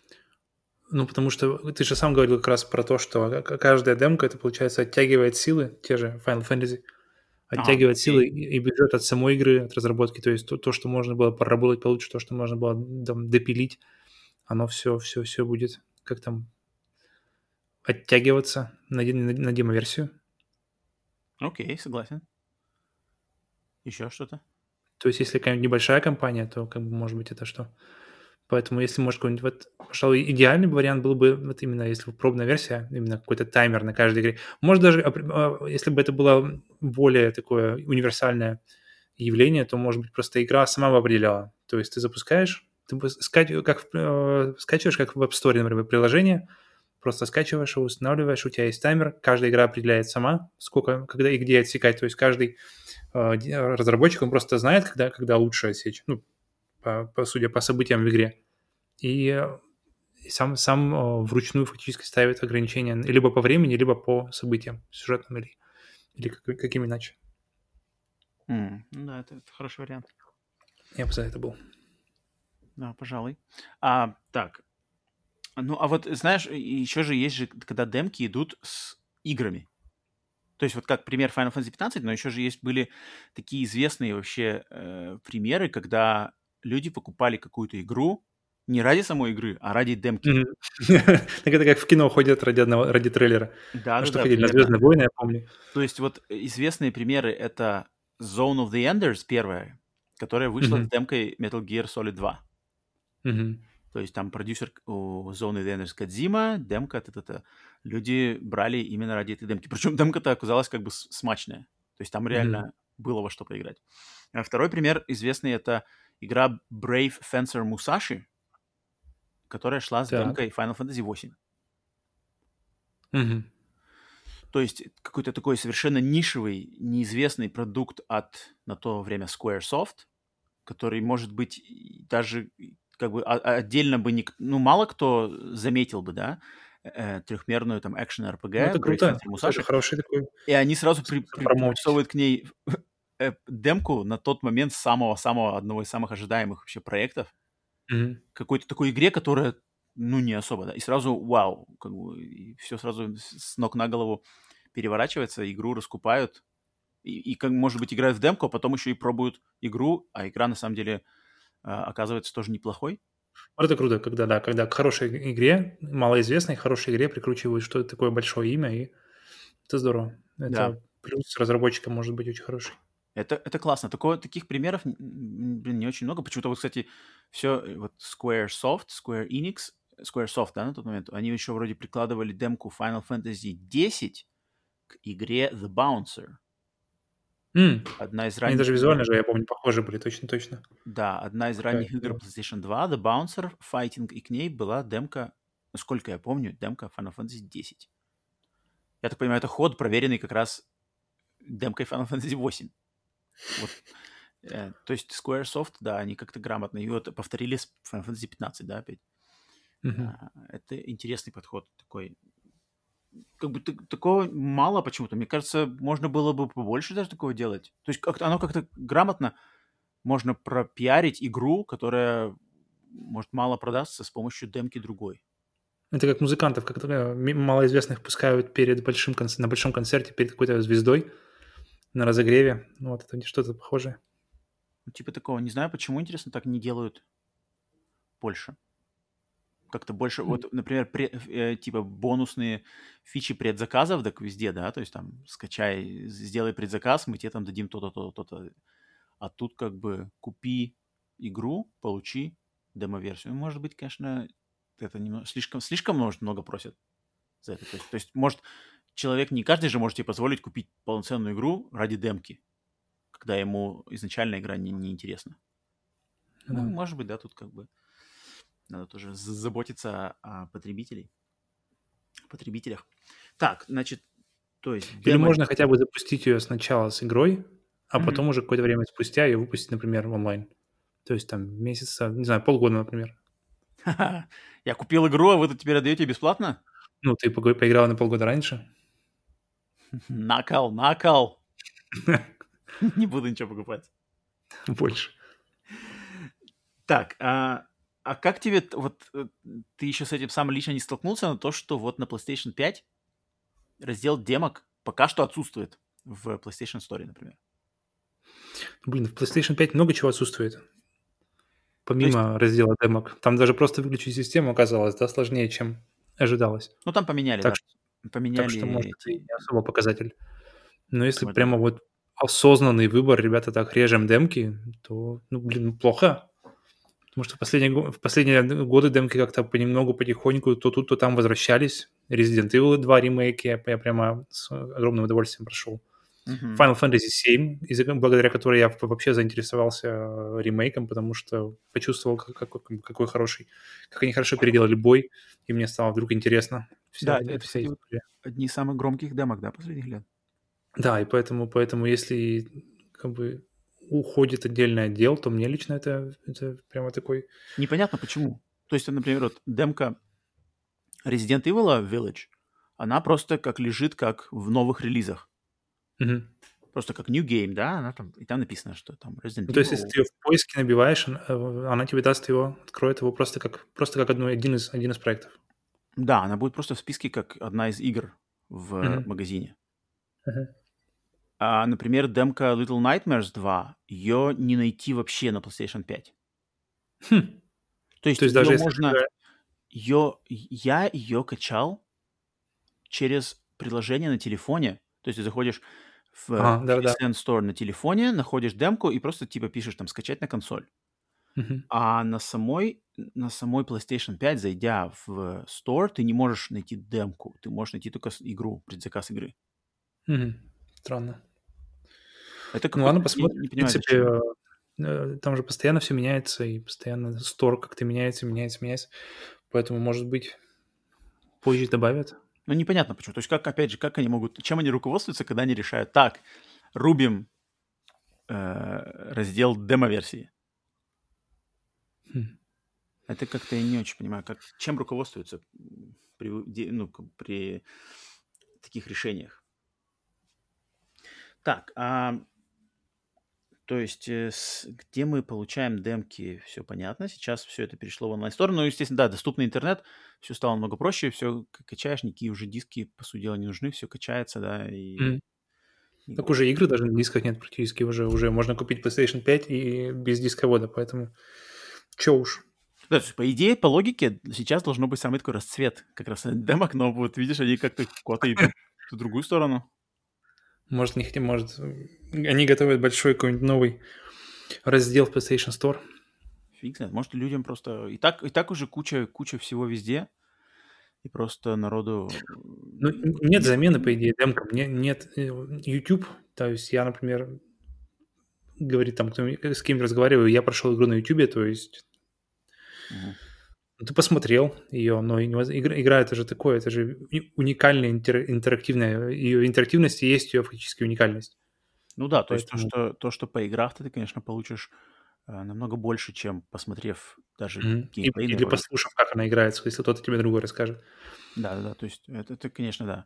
Ну, потому что ты же сам говорил как раз про то, что каждая демка, это, получается, оттягивает силы, те же Final Fantasy, оттягивает а, силы и... и бюджет от самой игры, от разработки, то есть то, то, что можно было проработать получше, то, что можно было там, допилить, оно все, все, все будет, как там, оттягиваться на, на, на демо-версию. Окей, согласен. Еще что-то? То есть, если какая-нибудь небольшая компания, то, как бы, может быть, это что? Поэтому, если, может, какой-нибудь, вот, пожалуй, идеальный вариант был бы, вот именно, если пробная версия, именно какой-то таймер на каждой игре. Может, даже, а, если бы это было более такое универсальное явление, то, может быть, просто игра сама бы определяла. То есть, ты запускаешь, ты как, э, скачиваешь, как в App Store, например, приложение, просто скачиваешь его, устанавливаешь, у тебя есть таймер, каждая игра определяет сама, сколько, когда и где отсекать. То есть, каждый э, разработчик, он просто знает, когда, когда лучше отсечь. Ну, по, по, судя по событиям в игре. И, сам, сам о, вручную фактически ставит ограничения либо по времени, либо по событиям сюжетным или, или как, каким иначе. Mm, да, это, это хороший вариант. Я бы за это был. Да, пожалуй. А, так. Ну, а вот, знаешь, еще же есть же, когда демки идут с играми. То есть вот как пример Final Fantasy 15, но еще же есть были такие известные вообще э, примеры, когда люди покупали какую-то игру не ради самой игры, а ради демки. Так это как в кино ходят ради одного, ради трейлера. Да, что ходили на Звездные войны, я помню. То есть вот известные примеры это Zone of the Enders первая, которая вышла с демкой Metal Gear Solid 2. То есть там продюсер у Zone Denners Кадзима, демка, т -т -т. люди брали именно ради этой демки. Причем демка-то оказалась как бы смачная. То есть там реально было во что поиграть. А второй пример известный это игра Brave Fencer Musashi, которая шла с так. демкой Final Fantasy VIII. Угу. То есть какой-то такой совершенно нишевый, неизвестный продукт от на то время Squaresoft, который, может быть, даже как бы отдельно бы не... Ну, мало кто заметил бы, да, э, трехмерную там экшен RPG. Ну, это круто. Это хороший такой. И они сразу при, приписывают к ней э, демку на тот момент самого-самого, одного из самых ожидаемых вообще проектов. Mm-hmm. Какой-то такой игре, которая, ну, не особо, да. И сразу, вау, как бы, и все сразу с ног на голову переворачивается, игру раскупают. И, и как, может быть, играют в демку, а потом еще и пробуют игру, а игра, на самом деле, а, оказывается тоже неплохой. Вот это круто, когда, да, когда к хорошей игре, малоизвестной хорошей игре прикручивают что-то такое большое имя, и это здорово. Это да. плюс разработчика может быть очень хороший. Это, это классно. Такое, таких примеров, блин, не очень много. Почему-то вот, кстати, все, э, вот Squaresoft, Square Enix, Squaresoft, да, на тот момент, они еще вроде прикладывали демку Final Fantasy 10 к игре The Bouncer. Mm. Одна из ранних... Они даже визуально же, я помню, похожи были, точно-точно. Да, одна из ранних игр PlayStation 2, The Bouncer, Fighting, и к ней была демка, насколько я помню, демка Final Fantasy 10. Я так понимаю, это ход, проверенный как раз демкой Final Fantasy 8. Вот. Э, то есть Squaresoft, да, они как-то грамотно ее повторили с Final Fantasy 15, да, опять. Uh-huh. Это интересный подход такой как бы такого мало почему-то. Мне кажется, можно было бы побольше даже такого делать. То есть как-то оно как-то грамотно можно пропиарить игру, которая, может, мало продастся с помощью демки другой. Это как музыкантов, как малоизвестных пускают перед большим концертом, на большом концерте перед какой-то звездой на разогреве. Ну, вот это что-то похожее. Ну, типа такого. Не знаю, почему, интересно, так не делают больше как-то больше, mm. вот, например, пре, э, типа бонусные фичи предзаказов, так везде, да, то есть там скачай, сделай предзаказ, мы тебе там дадим то-то, то-то, то-то. А тут как бы купи игру, получи демо-версию. Ну, может быть, конечно, это немного, слишком, слишком может, много просят за это. То есть, то есть, может, человек, не каждый же может себе позволить купить полноценную игру ради демки, когда ему изначально игра не, не интересна. Mm. Ну, может быть, да, тут как бы надо тоже заботиться о потребителей. потребителях. Так, значит, то есть... Или демо... можно хотя бы запустить ее сначала с игрой, а mm-hmm. потом уже какое-то время спустя ее выпустить, например, онлайн. То есть там месяца, не знаю, полгода, например. Я купил игру, а вы тут теперь отдаете бесплатно? Ну, ты по- поиграл на полгода раньше. Накал, накал. Не буду ничего покупать. Больше. Так, а а как тебе, вот э, ты еще с этим сам лично не столкнулся, на то, что вот на PlayStation 5 раздел демок пока что отсутствует в PlayStation Store, например? Блин, в PlayStation 5 много чего отсутствует. Помимо есть... раздела демок. Там даже просто выключить систему оказалось, да, сложнее, чем ожидалось. Ну, там поменяли, так да. Поменяли так что, может, эти... не особо показатель. Но если Какой прямо вот осознанный выбор, ребята, так режем демки, то, ну, блин, плохо. Потому что в последние, в последние годы демки как-то понемногу, потихоньку то тут, то там возвращались. Resident Evil 2 ремейки я, я прямо с огромным удовольствием прошел. Uh-huh. Final Fantasy 7, благодаря которой я вообще заинтересовался э, ремейком, потому что почувствовал, как, какой, какой хороший, как они хорошо переделали бой, и мне стало вдруг интересно. Вся, да, это, кстати, одни из самых громких демок, да, последних лет. Да, и поэтому, поэтому если как бы уходит отдельный отдел, то мне лично это, это прямо такой... Непонятно почему. То есть, например, вот демка Resident Evil Village, она просто как лежит, как в новых релизах. Угу. Просто как New Game, да, она там, и там написано, что там Resident Evil. Ну, то есть, если ты ее в поиске набиваешь, она, э, она тебе даст его, откроет его просто как, просто как одно, один, из, один из проектов. Да, она будет просто в списке как одна из игр в uh магазине. uh а, например, демка Little Nightmares 2, ее не найти вообще на PlayStation 5. Хм. То есть, То есть даже если можно... Ее... Я ее качал через приложение на телефоне. То есть ты заходишь в а, да, да. Store на телефоне, находишь демку и просто типа пишешь там скачать на консоль. Мгм. А на самой, на самой PlayStation 5, зайдя в Store, ты не можешь найти демку. Ты можешь найти только игру, предзаказ игры. Мгм. Странно. Это Ну ладно, посмотрим. не В понимаю, принципе, зачем. э, там же постоянно все меняется, и постоянно стор как-то меняется, меняется, меняется. Поэтому, может быть, позже добавят. Ну, непонятно почему. То есть, как, опять же, как они могут... Чем они руководствуются, когда они решают, так, рубим э, раздел демо-версии. Хм. Это как-то я не очень понимаю, как, чем руководствуются при, ну, при таких решениях. Так, а, то есть, э, где мы получаем демки, все понятно. Сейчас все это перешло в онлайн-стор. Ну, естественно, да, доступный интернет, все стало много проще, все качаешь, никакие уже диски, по сути дела, не нужны, все качается, да, и... Мгм. и- Так уже игры даже на дисках нет практически. Уже, уже можно купить PlayStation 5 и без дисковода, поэтому чё уж. Да, есть, по идее, по логике, сейчас должно быть самый такой расцвет как раз демок, но вот видишь, они как-то куда-то идут в другую сторону. Может, не хотим, может, они готовят большой какой-нибудь новый раздел в PlayStation Store. Фиг знает. Может, людям просто... И так, и так уже куча, куча всего везде, и просто народу... Ну, нет замены, по идее, демкам. Не- Нет э, YouTube. То есть я, например, говорит там, кто, с кем разговариваю, я прошел игру на YouTube, то есть Мгм. Ну, ты посмотрел ее, но игра, это же такое, это же уни- уникальная интер- интерактивная, ее интерактивность и есть ее фактически уникальность. Ну да, то есть то, Поэтому- что, то, что поиграв, ты, конечно, получишь э, намного больше, чем посмотрев даже. И- геймплейный Или послушав, как она играется, если кто-то тебе другой расскажет. Да, да, да. То есть это, это, конечно, да.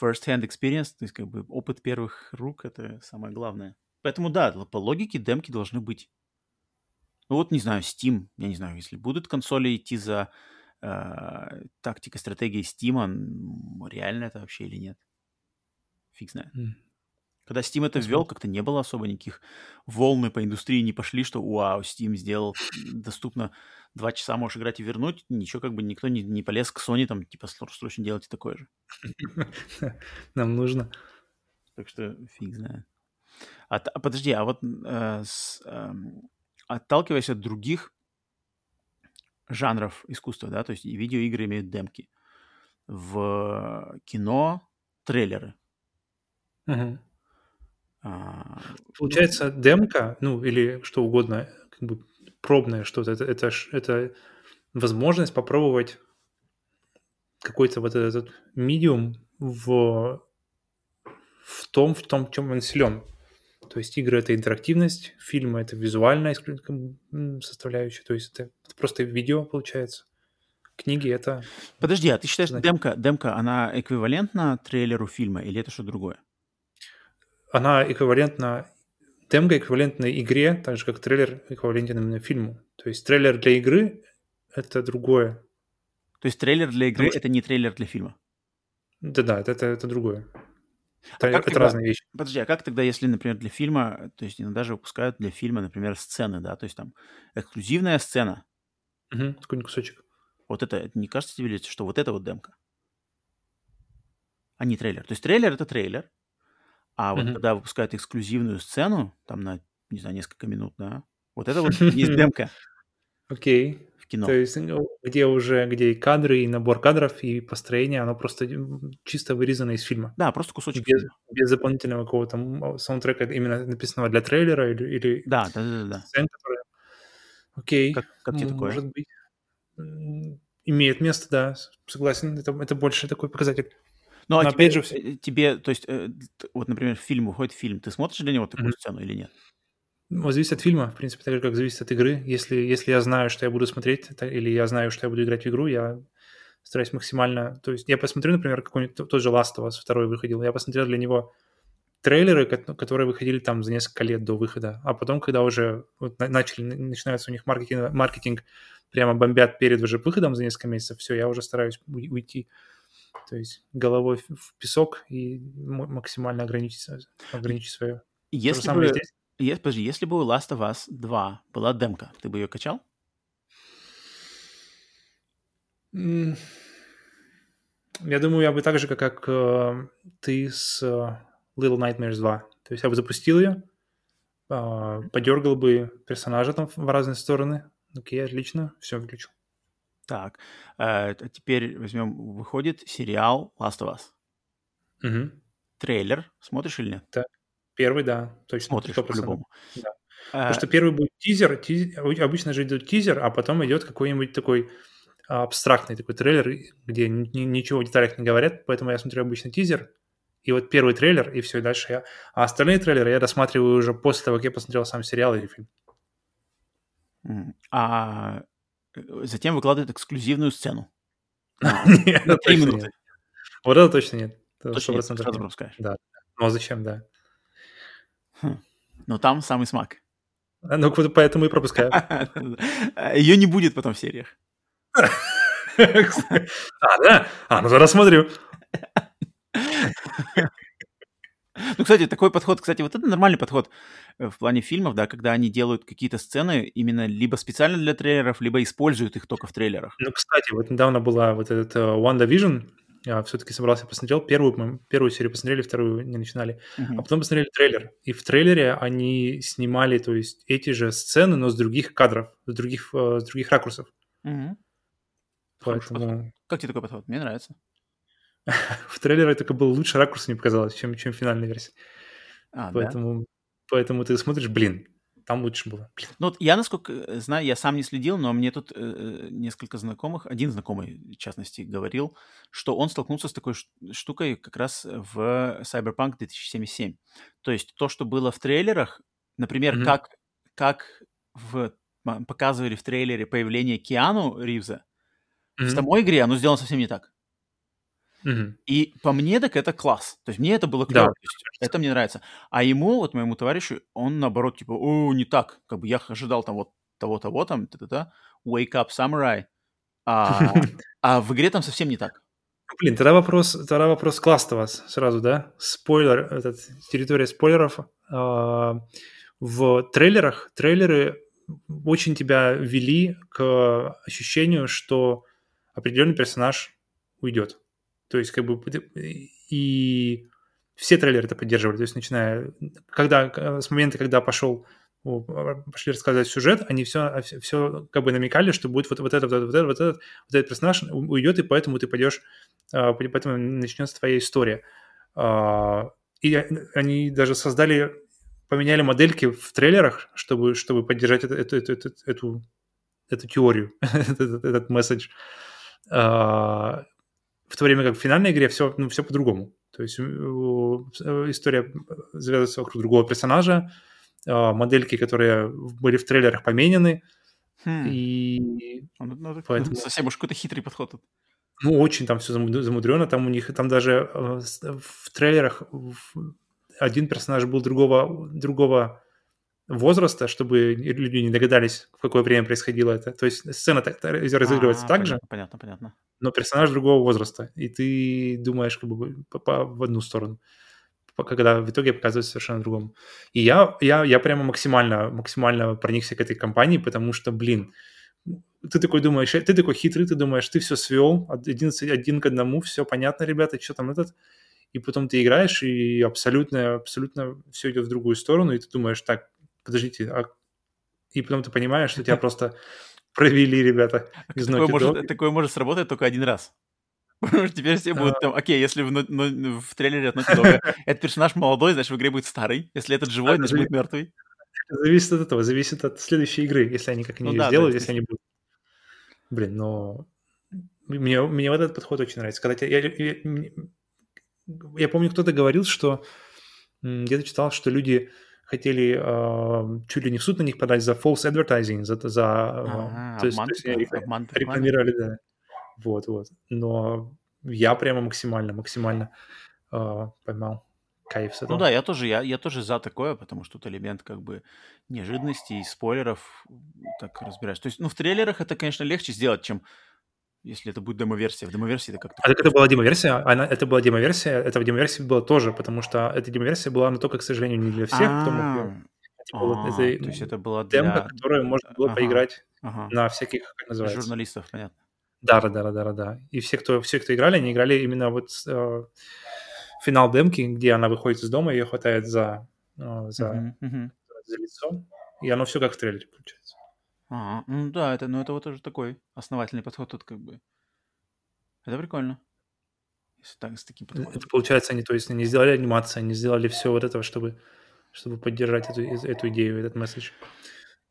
First-hand experience, то есть как бы опыт первых рук, это самое главное. Поэтому да, по логике демки должны быть. Ну вот, не знаю, Steam, я не знаю, если будут консоли идти за э, тактикой, стратегией Steam, реально это вообще или нет? Фиг знает. М. Когда Steam это ввел, как-то не было особо никаких волны по индустрии не пошли, что вау, Steam сделал доступно два часа можешь играть и вернуть. Ничего, как бы никто не, не полез к Sony, там, типа, «Срочно- делайте такое же. Нам нужно. Так что фиг знает. А, а подожди, а вот э, с, эм, отталкиваясь от других жанров искусства, да, то есть видеоигры имеют демки. В кино трейлеры. Мгм. А, Получается, демка, ну, или что угодно, как бы пробное что-то, это, это, это возможность попробовать какой-то вот этот медиум в, в том, в том, чем он силен. То есть игры — это интерактивность, фильмы — это визуальная составляющая, то есть это, это просто видео получается. Книги — это... Подожди, а ты считаешь, что Значит- демка, демка, она эквивалентна трейлеру фильма или это что другое? Она эквивалентна... Демка эквивалентна игре, так же, как трейлер эквивалентен именно фильму. То есть трейлер для игры — это другое. То есть трейлер для игры Потому это не трейлер для фильма. Да-да, это, это другое. Это, А это тогда- разные вещи. Подожди, а как тогда, если, например, для фильма, то есть иногда же выпускают для фильма, например, сцены, да, то есть там эксклюзивная сцена, Мгм, какой-нибудь кусочек. вот это, это не кажется тебе, что вот это вот демка? А не трейлер. То есть трейлер это трейлер, а вот Мгм. когда выпускают эксклюзивную сцену, там на, не знаю, несколько минут, да, вот это вот есть демка Окей. Кино. То есть ну, где уже, где и кадры, и набор кадров, и построение, оно просто чисто вырезано из фильма. Да, просто кусочек Без, фильма. без дополнительного какого-то саундтрека, именно написанного для трейлера или, или Да, да, да, да, сцен, которые... Окей. Как, как тебе такое? Может быть. Имеет место, да, согласен. Это, это больше такой показатель. Ну, а но тебе, опять же всё- э, тебе, то есть, э, вот, например, фильм, выходит фильм, ты смотришь для него такую Мгм. сцену или нет? Ну, зависит от фильма, в принципе, так же, как зависит от игры. Если, если я знаю, что я буду смотреть, это- или я знаю, что я буду играть в игру, я стараюсь максимально... То есть я посмотрю, например, какой-нибудь тот же Last of Us второй выходил, я посмотрел для него трейлеры, ко- которые выходили там за несколько лет до выхода, а потом, когда уже вот на- начали, начинается у них маркетинг, маркетинг, прямо бомбят перед уже выходом за несколько месяцев, все, я уже стараюсь уй- уйти. То есть головой в- песок и максимально ограничить, ограничить свое. Если бы, здесь. Е- подожди, если бы у Last of Us 2 была демка, ты бы ее качал? Я думаю, я бы так же, как, как э, ты с э, Little Nightmares 2. То есть я бы запустил ее, а, подергал бы персонажа там в разные стороны. Окей, отлично, все выключил. Так, э, теперь возьмем, выходит сериал Last of Us. Угу. Трейлер, смотришь или нет? Так, первый, да, точно. Смотришь по-любому. Да. Потому что первый будет тизер, тизер, обычно же идет тизер, а потом идет какой-нибудь такой абстрактный такой трейлер, где ничего в деталях не говорят, поэтому я смотрю обычно тизер, и вот первый трейлер, и все, и дальше я... А остальные трейлеры я досматриваю уже после того, как я посмотрел сам сериал или фильм. А э, затем выкладывают эксклюзивную сцену. Нет, минуты. Вот это точно нет. Точно нет, сразу. Да. Ну а зачем, да. Хм. Но там самый смак. А, ну, поэтому и пропускаю. Ее не будет потом в сериях. А, да? А, ну зараз смотрю. Ну, кстати, такой подход, кстати, вот это нормальный подход э, в плане фильмов, да, когда они делают какие-то сцены именно либо специально для трейлеров, либо используют их только в трейлерах. Ну, кстати, вот недавно была вот этот uh, WandaVision, я все-таки собрался, посмотрел первую, первую серию посмотрели, вторую не начинали, uh-huh. а потом посмотрели трейлер. И в трейлере они снимали, то есть эти же сцены, но с других кадров, с других, uh, с других ракурсов. Uh-huh. Поэтому... Как тебе такой подход? Мне нравится. в трейлере только был лучше ракурс, мне показалось, чем, чем в финальной версии. А, поэтому, да? поэтому ты смотришь, блин, там лучше было. Блин. Ну, вот я, насколько э, знаю, я сам не следил, но мне тут э, э, несколько знакомых, один знакомый, в частности, говорил, что он столкнулся с такой штукой как раз в Cyberpunk 2077. То есть то, что было в трейлерах, например, mm-hmm. как, как в, показывали в трейлере появление Киану Ривза, mm-hmm. в самой игре оно сделано совсем не так. Угу. И по мне так это класс. То есть мне это было клево. Да. Это мне нравится. А ему, вот моему товарищу, он наоборот, типа, о, не так. Как бы я ожидал там вот того-того там, та-та-та, Wake Up Samurai. А, а в игре там совсем не так. Блин, тогда вопрос, тогда вопрос класс вас сразу, да? Спойлер, этот, территория спойлеров. А, в трейлерах, трейлеры очень тебя вели к ощущению, что определенный персонаж уйдет. То есть, как бы, и все трейлеры это поддерживали. То есть, начиная, когда, с момента, когда пошел пошли рассказать сюжет, они все, все как бы намекали, что будет вот, вот это, вот это, вот это, вот этот, вот этот персонаж уйдет, и поэтому ты пойдешь, а, поэтому начнется твоя история. А, и они даже создали, поменяли модельки в трейлерах, чтобы, чтобы поддержать эту, эту, эту, эту, эту теорию, этот, месседж. В то время как в финальной игре все, ну, все по-другому. То есть история завязывается вокруг другого персонажа, а, модельки, которые были в трейлерах поменены, хм. и ну, ну, поэтому... Совсем уж какой-то хитрый подход тут. Ну, очень там все замудрено, там у них, там даже в трейлерах один персонаж был другого, другого возраста, чтобы люди не догадались, в какое время происходило это. То есть сцена разыгрывается а, так понятно, же. Понятно, понятно. Но персонаж другого возраста, и ты думаешь как бы по, по, в одну сторону, когда в итоге показывается совершенно другому. И я, я, я прямо максимально, максимально проникся к этой компании, потому что, блин, ты такой думаешь, ты такой хитрый, ты думаешь, ты все свел, один, один к одному, все понятно, ребята, что там этот, и потом ты играешь, и абсолютно, абсолютно все идет в другую сторону, и ты думаешь, так, подождите, а... и потом ты понимаешь, что тебя просто провели ребята из такое может, такое может сработать только один раз. Потому что теперь все будут там, окей, если в, ну, в трейлере от Naughty Dog этот персонаж молодой, значит, в игре будет старый. Если этот живой, значит, будет мертвый. Зависит от этого, зависит от следующей игры, если они как-нибудь ну, да, сделают, да, если они будут. Блин, но мне, мне вот этот подход очень нравится. Когда я, я, я, я помню, кто-то говорил, что где-то читал, что люди хотели э, чуть ли не в суд на них подать за false advertising, за, за а, то есть, обман, то есть обман, рекламировали, да. Вот, вот. Но я прямо максимально, максимально э, поймал кайф с этого. Ну да, я тоже, я, я тоже за такое, потому что тут элемент как бы неожиданности и спойлеров так разбираешь. То есть, ну, в трейлерах это, конечно, легче сделать, чем если это будет демо-версия. В демо-версии это как-то... А это была демо-версия? Она, это была демо-версия? Это в демо-версии было тоже, потому что эта демо-версия была, но только, к сожалению, не для всех, кто мог а, То есть это была для... демка, которую можно было поиграть на всяких, как называется? Журналистов, понятно. Да, да, да, да, да. И все, кто, все, кто играли, они играли именно вот э, финал демки, где она выходит из дома, ее хватает за, э, за, за лицо, и оно все как в трейлере получается. Ага, ну да, это, ну это вот уже такой основательный подход тут как бы. Это прикольно. Если так, с таким подходом. Это получается, они, то есть, не сделали анимацию, они сделали все вот этого, чтобы, чтобы поддержать эту, эту идею, этот месседж.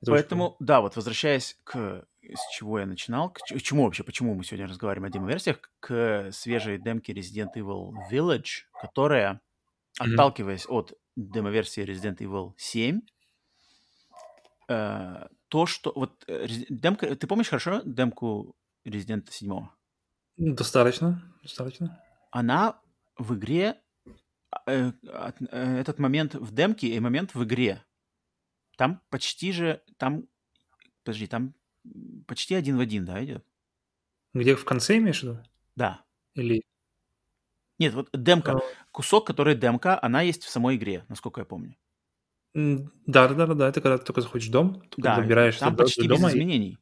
Это Поэтому, да, вот возвращаясь к с чего я начинал, к чему вообще, почему мы сегодня разговариваем о демо-версиях, к свежей демке Resident Evil Village, которая, mm-hmm. отталкиваясь от демо-версии Resident Evil 7, э, то, что... Вот э, демка... Ты помнишь хорошо демку Resident 7? Достаточно, достаточно. Она в игре... Э, э, этот момент в демке и момент в игре. Там почти же... Там... Подожди, там почти один в один, да, идет? Где в конце имеешь в виду? Да. Или... Нет, вот демка. А... Кусок, который демка, она есть в самой игре, насколько я помню. Да, да, да, да. Это когда ты только заходишь в дом, да, добираешься там до, почти до дома без изменений. И...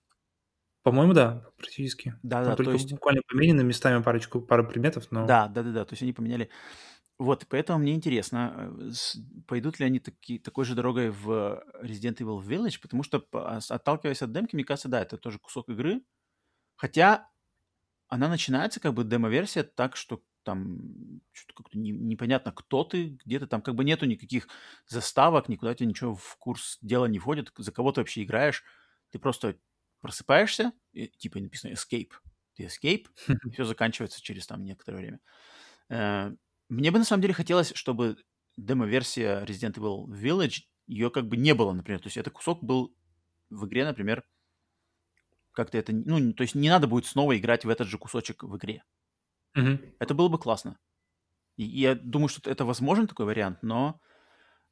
По-моему, да, практически. Да, там да, только то есть... буквально поменены местами парочку, пару предметов, но... Да, да, да, да, то есть они поменяли. Вот, поэтому мне интересно, э, пойдут ли они таки, такой же дорогой в Resident Evil Village, потому что, отталкиваясь от демки, мне кажется, да, это тоже кусок игры, хотя она начинается как бы демо-версия так, что там что-то как-то не, непонятно, кто ты, где-то там как бы нету никаких заставок, никуда тебе ничего в курс дела не входит, за кого ты вообще играешь. Ты просто просыпаешься, и, типа написано escape, ты escape, и все заканчивается через там некоторое время. Э, мне бы на самом деле хотелось, чтобы демо-версия Resident Evil Village, ее как бы не было, например. То есть этот кусок был в игре, например, как-то это... Ну, то есть не надо будет снова играть в этот же кусочек в игре. Угу. Это было бы классно. И я думаю, что это возможен такой вариант, но...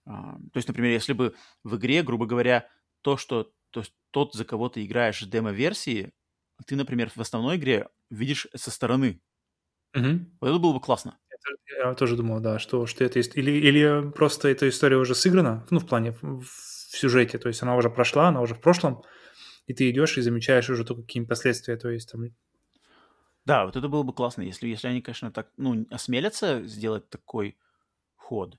А, то есть, например, если бы в игре, грубо говоря, то, что то есть тот, за кого ты играешь в демо-версии, ты, например, в основной игре видишь со стороны. Угу. Вот это было бы классно. Это, я тоже думал, да, что, что это есть. Или, или просто эта история уже сыграна, ну, в плане в, в сюжете, то есть она уже прошла, она уже в прошлом, и ты идешь и замечаешь уже то, какие последствия, то есть там да, вот это было бы классно, если, если они, конечно, так, ну, осмелятся сделать такой ход,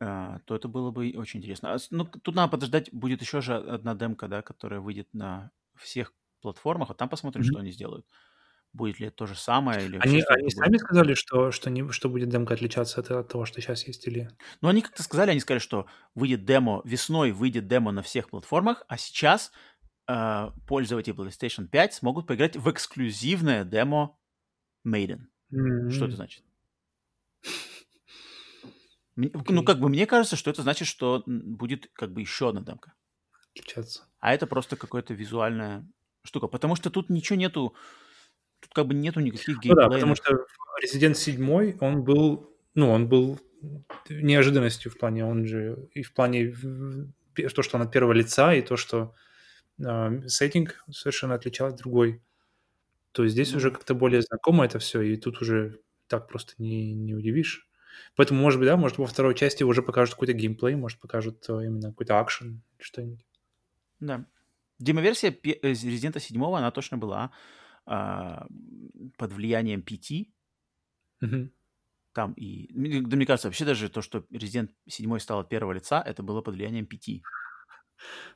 э, то это было бы очень интересно. А, ну, тут надо подождать, будет еще же одна демка, да, которая выйдет на всех платформах, а там посмотрим, что они сделают. Будет ли это то же самое или Они, они сами сказали, что, что, не, что будет демка отличаться от, от того, что сейчас есть, или... Ну, они как-то сказали, они сказали, что выйдет демо, весной выйдет демо на всех платформах, а сейчас э, пользователи PlayStation 5 смогут поиграть в эксклюзивное демо Maiden. Mm-hmm. Что это значит? Okay. Ну, как бы мне кажется, что это значит, что будет как бы еще одна демка. Отличаться. А это просто какая-то визуальная штука. Потому что тут ничего нету, тут как бы нету никаких геймплеев. Ну да, потому что Resident 7, он был, ну, он был неожиданностью в плане, он же и в плане то, что он от первого лица, и то, что сеттинг совершенно отличался другой. То есть здесь mm-hmm. уже как-то более знакомо это все, и тут уже так просто не, не удивишь. Поэтому, может быть, да, может, во второй части уже покажут какой-то геймплей, может, покажут э, именно какой-то акшен, что-нибудь. Да. Демоверсия э, Resident 7, она точно была а, под влиянием PT. Угу. Там и... Да, мне кажется, вообще даже то, что Resident 7 стал от первого лица, это было под влиянием PT.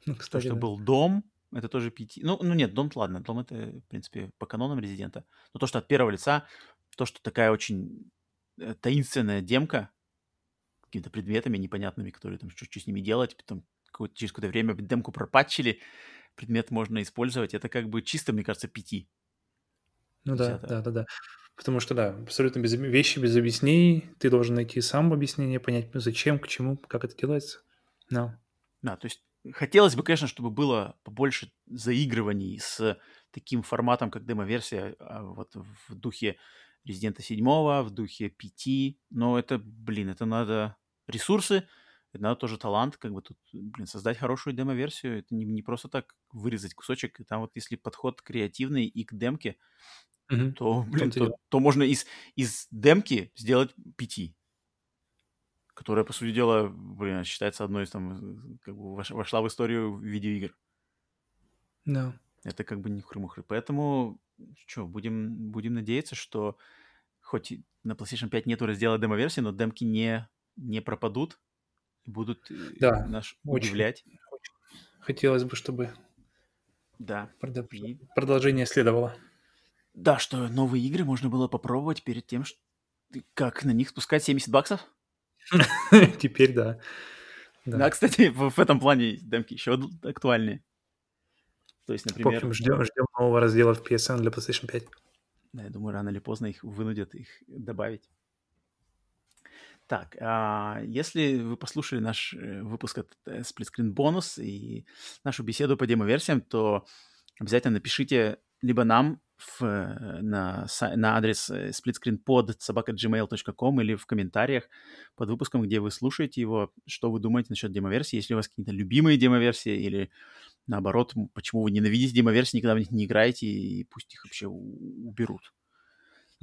Ну, кстати, то, что да. был дом, это тоже пяти... Ну, ну нет, дом, ладно, дом это, в принципе, по канонам резидента. Но то, что от первого лица, то, что такая очень э, таинственная демка, какими-то предметами непонятными, которые там что-то с ними делать, потом какое через какое-то время демку пропатчили, предмет можно использовать, это как бы чисто, мне кажется, пяти. Ну да, да, да, да. Потому что, да, абсолютно без, вещи без объяснений, ты должен найти сам объяснение, понять, ну, зачем, к чему, как это делается. No. Да, то есть Хотелось бы, конечно, чтобы было побольше заигрываний с таким форматом, как демо-версия, а, вот в духе Resident 7, в духе PT, но это, блин, это надо ресурсы, это надо тоже талант, как бы тут, блин, создать хорошую демо-версию, это не, не просто так вырезать кусочек, там вот если подход креативный и к демке, mm-hmm. то, блин, то, то можно из, из демки сделать PT которая, по сути дела, блин, считается одной из там, как бы вошла в историю видеоигр. Да. Это как бы не хры-мухры. Поэтому, что, будем, будем надеяться, что хоть на PlayStation 5 нету раздела демо-версии, но демки не, не пропадут. будут э, Да, очень. удивлять. Хотелось бы, чтобы Да. продо- И продолжение следовало. да, что новые игры можно было попробовать перед тем, ш- как на них спускать 70 баксов. Теперь да. Да. Да, кстати, в, в этом плане демки еще актуальнее. То есть, В например, общем, ждем, ждем нового раздела в PSN для PlayStation 5. Да, я думаю, рано или поздно их вынудят их добавить. Так, а если вы послушали наш э, выпуск от э, Split Screen Bonus и нашу беседу по демо-версиям, то обязательно напишите либо нам в, э, на, на адрес э, splitscreenpod.gmail.com или в комментариях под выпуском, где вы слушаете его, что вы думаете насчет демо-версии, если у вас какие-то любимые демо-версии или наоборот, почему вы ненавидите демо-версии, никогда в них не играете и пусть их вообще уберут.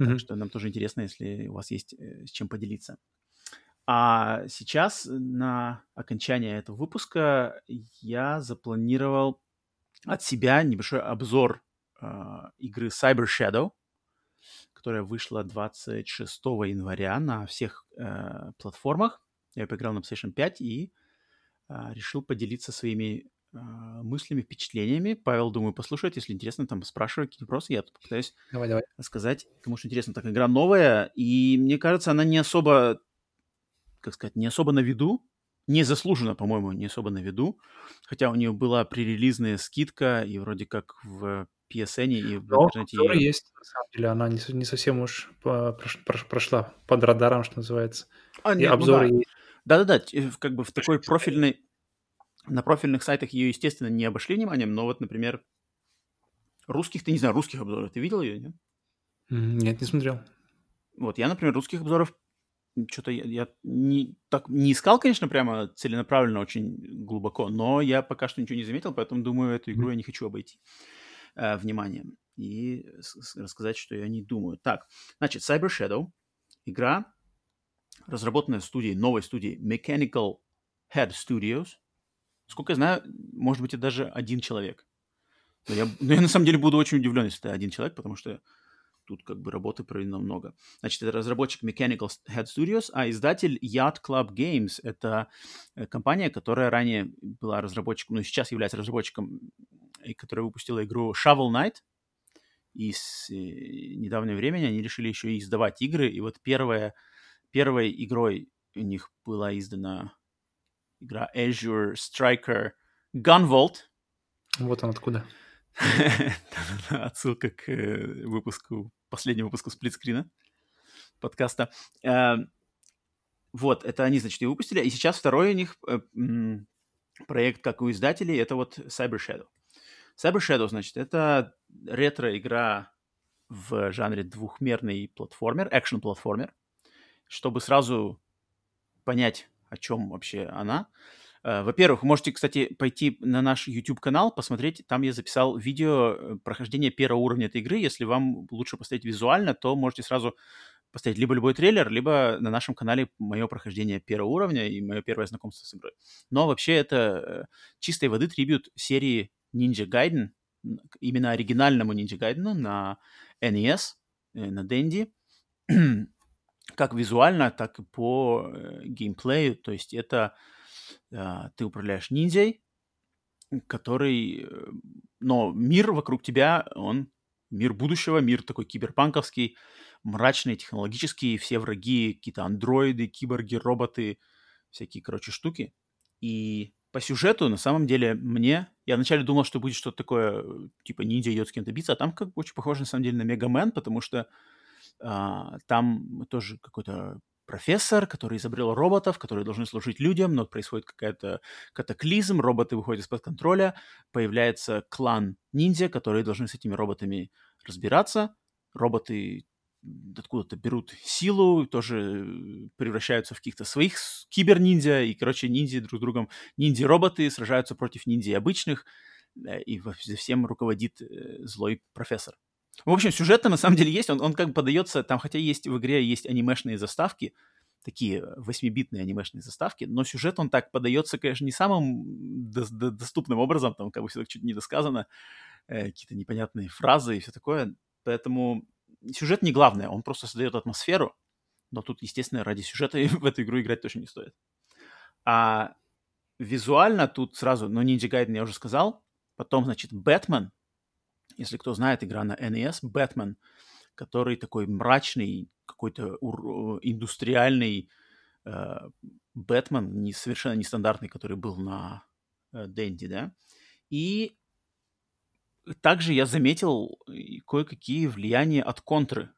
Так Мгм. что нам тоже интересно, если у вас есть э, с чем поделиться. А сейчас на окончание этого выпуска я запланировал от себя небольшой обзор игры Cyber Shadow, которая вышла 26 января на всех э, платформах. Я поиграл на PlayStation 5 и а, решил поделиться своими а, мыслями, впечатлениями. Павел, думаю, послушает, если интересно, там спрашивай какие вопросы. Я тут попытаюсь Давай, давай. сказать, кому что интересно. Так, игра новая, и мне кажется, она не особо, как сказать, не особо на виду, не заслуженно, по-моему, не особо на виду, хотя у нее была пререлизная скидка, и вроде как в PSN и в Но интернете её- есть, на самом деле. Она не, не совсем уж прош- прошла под радаром, что называется. А, И нет, ну обзоры да. есть. Да-да-да, э, как бы в такой профильной... На профильных сайтах ее, естественно, не обошли вниманием, но вот, например, русских, ты не знаю, русских обзоров, ты видел ее, нет? Нет, не смотрел. Вот, я, например, русских обзоров что-то я, я не, так, не искал, конечно, прямо целенаправленно очень глубоко, но я пока что ничего не заметил, поэтому думаю, эту игру я не хочу обойти э, вниманием и рассказать, что я не думаю. Так, значит, Cyber Shadow, игра, разработанная студией, новой студией Mechanical Head Studios. Сколько я знаю, может быть, это даже один человек. Но я, но я на самом деле буду очень удивлен, если это один человек, потому что тут как бы работы проведено много. Значит, это разработчик Mechanical Head Studios, а издатель Yacht Club Games. Это э, компания, которая ранее была разработчиком, ну, сейчас является разработчиком, которая выпустила игру Shovel Knight. И с э, недавнего времени они решили еще и издавать игры. И вот первая, первой игрой у них была издана игра Azure Striker Gunvolt. Вот он откуда. Отсылка к э, выпуску, последнему выпуску сплитскрина подкаста. Э, Вот, это они, значит, и выпустили. И сейчас второй у них э, проект, как у издателей, это вот Cyber Shadow. Cyber Shadow, значит, это ретро-игра в жанре двухмерный платформер, экшен-платформер. Чтобы сразу понять, о чем вообще она, Э, Во-первых, вы можете, кстати, пойти на наш YouTube-канал, посмотреть. Там я записал видео э, прохождения первого уровня этой игры. Если вам лучше посмотреть визуально, то можете сразу поставить либо любой трейлер, либо на нашем канале мое прохождение первого уровня и мое первое знакомство с игрой. Но вообще это э, чистой воды трибют серии Ninja Gaiden, именно оригинальному Ninja Gaiden на NES, э, на Dendy, как визуально, так и по э, геймплею. То есть это а, ты управляешь ниндзей, который... э, Но мир вокруг тебя, он мир будущего, мир такой киберпанковский, мрачный, технологический, все враги, какие-то андроиды, киборги, роботы, всякие, короче, штуки. И по сюжету, на самом деле, мне... Я вначале думал, что будет что-то такое, э, типа ниндзя идет с кем-то биться, а там как очень похоже, на самом деле, на Мегамен, потому что а, там тоже какой-то профессор, который изобрел роботов, которые должны служить людям, но происходит какая-то катаклизм, роботы выходят из-под контроля, появляется клан ниндзя, которые должны с этими роботами разбираться. Роботы откуда-то берут силу, тоже э, превращаются в каких-то своих кибер-ниндзя, и, короче, ниндзя друг с другом, ниндзя-роботы сражаются против ниндзя обычных, э, и всем руководит э, злой профессор. В общем, сюжет на самом деле есть, он, он как бы подается, там хотя есть в игре есть анимешные заставки, такие 8-битные анимешные заставки, но сюжет он так подается, конечно, не самым до- до- доступным образом, там как бы все так чуть недосказано, э, какие-то непонятные фразы и все такое, поэтому сюжет не главное, он просто создает атмосферу, но тут, естественно, ради сюжета в эту игру играть точно не стоит. А визуально тут сразу, но Ninja Gaiden я уже сказал. Потом, значит, Бэтмен. Если кто знает, игра на NES, Бэтмен, который такой мрачный, какой-то индустриальный э, Бэтмен, не, совершенно нестандартный, который был на э, Дэнди, да. И также я заметил кое-какие влияния от контры.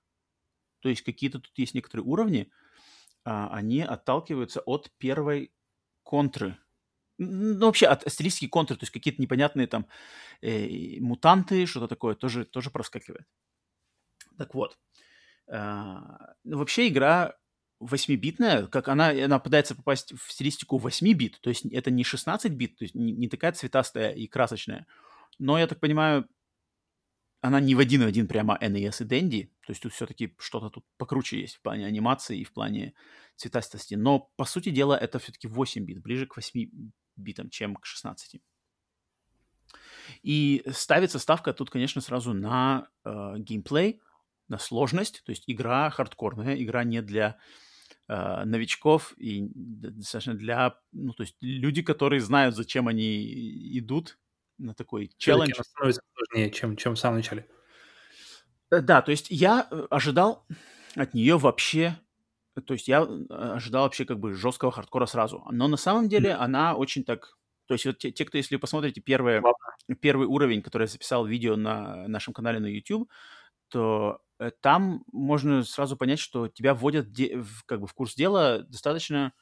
То есть какие-то тут есть некоторые уровни, а, они отталкиваются от первой контры. Ну, вообще от стилистики контры, то есть какие-то непонятные там э, мутанты, что-то такое тоже, тоже проскакивает. Так вот. Э, вообще игра 8-битная, как она, она пытается попасть в стилистику 8 бит, то есть это не 16 бит, то есть не, не такая цветастая и красочная, но, я так понимаю, она не в один в один прямо NES и Dendy, то есть тут все-таки что-то тут покруче есть в плане анимации и в плане цветастости, но, по сути дела, это все-таки 8 бит, ближе к 8 битам, чем к 16. И ставится ставка тут, конечно, сразу на э, геймплей, на сложность, то есть игра хардкорная, игра не для э, новичков и достаточно для, ну, то есть люди, которые знают, зачем они идут на такой челлендж. Становится сложнее, чем, чем в самом начале. Э, да, то есть я э, ожидал от нее вообще, то есть я э, ожидал вообще как бы жесткого хардкора сразу, но на самом деле mm-hmm. она очень так, то есть вот те, те кто, если вы посмотрите первое, первый уровень, который я записал видео на нашем канале на YouTube, то там можно сразу понять, что тебя вводят де- в, как бы в курс дела достаточно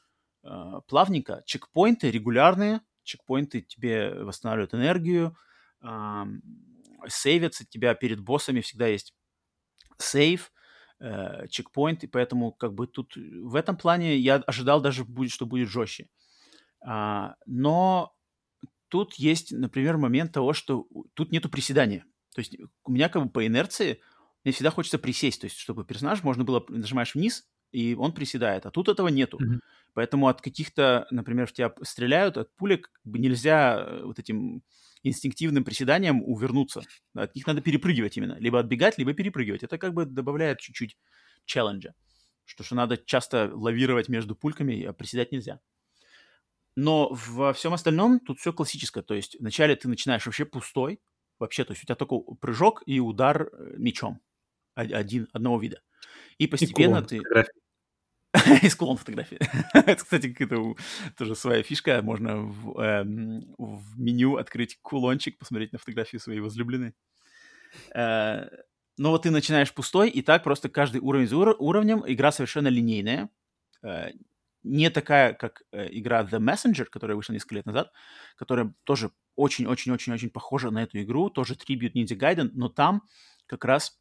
э, плавненько. Чекпоинты регулярные, чекпоинты тебе восстанавливают энергию, э, сейвятся тебя перед боссами, всегда есть сейв, э, чекпоинт, и поэтому как бы тут в этом плане я ожидал даже, будет, что будет жестче. А, но тут есть, например, момент того, что тут нету приседания. То есть у меня как бы по инерции мне всегда хочется присесть, то есть чтобы персонаж можно было, нажимаешь вниз, и он приседает, а тут этого нету. Mm-hmm. Поэтому от каких-то, например, в тебя стреляют, от пулек как бы нельзя э, вот этим инстинктивным приседанием увернуться. От них надо перепрыгивать именно. Либо отбегать, либо перепрыгивать. Это как бы добавляет чуть-чуть челленджа. Что, что надо часто лавировать между пульками, а приседать нельзя. Но во всем остальном тут все классическое. То есть вначале ты начинаешь вообще пустой, вообще, то есть у тебя только прыжок и удар э, мечом один, одного вида. И постепенно и ты... Из клон фотографии. Это, кстати, какая-то тоже своя фишка. Можно в, эм, в меню открыть кулончик, посмотреть на фотографию своей возлюбленной. Э, но вот ты начинаешь пустой, и так просто каждый уровень за ур- уровнем игра совершенно линейная. Э, не такая, как э, игра The Messenger, которая вышла несколько лет назад, которая тоже очень-очень-очень-очень похожа на эту игру, тоже Tribute Ninja Gaiden, но там как раз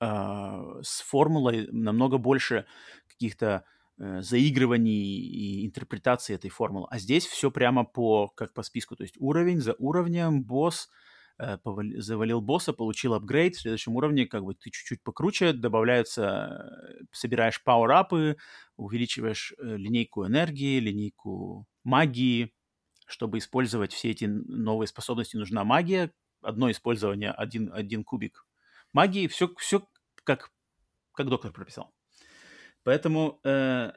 с формулой намного больше каких-то э, заигрываний и интерпретации этой формулы. А здесь все прямо по, как по списку, то есть уровень за уровнем, босс, э, завалил босса, получил апгрейд, в следующем уровне как бы ты чуть-чуть покруче, добавляются, э, собираешь пауэрапы, увеличиваешь линейку энергии, линейку магии, чтобы использовать все эти новые способности, нужна магия, одно использование, один, один кубик магии, все, все как, как доктор прописал. Поэтому, э,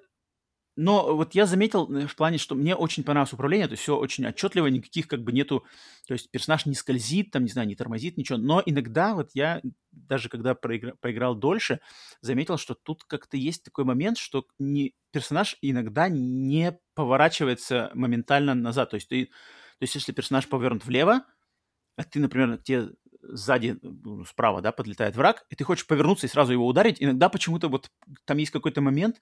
но вот я заметил э, в плане, что мне очень понравилось управление, то есть все очень отчетливо, никаких как бы нету, то есть персонаж не скользит, там, не знаю, не тормозит, ничего, но иногда вот я, даже когда проигра, поиграл дольше, заметил, что тут как-то есть такой момент, что не, персонаж иногда не поворачивается моментально назад, то есть ты, то есть если персонаж повернут влево, а ты, например, тебе сзади, ну, справа, да, подлетает враг, и ты хочешь повернуться и сразу его ударить, иногда почему-то вот там есть какой-то момент,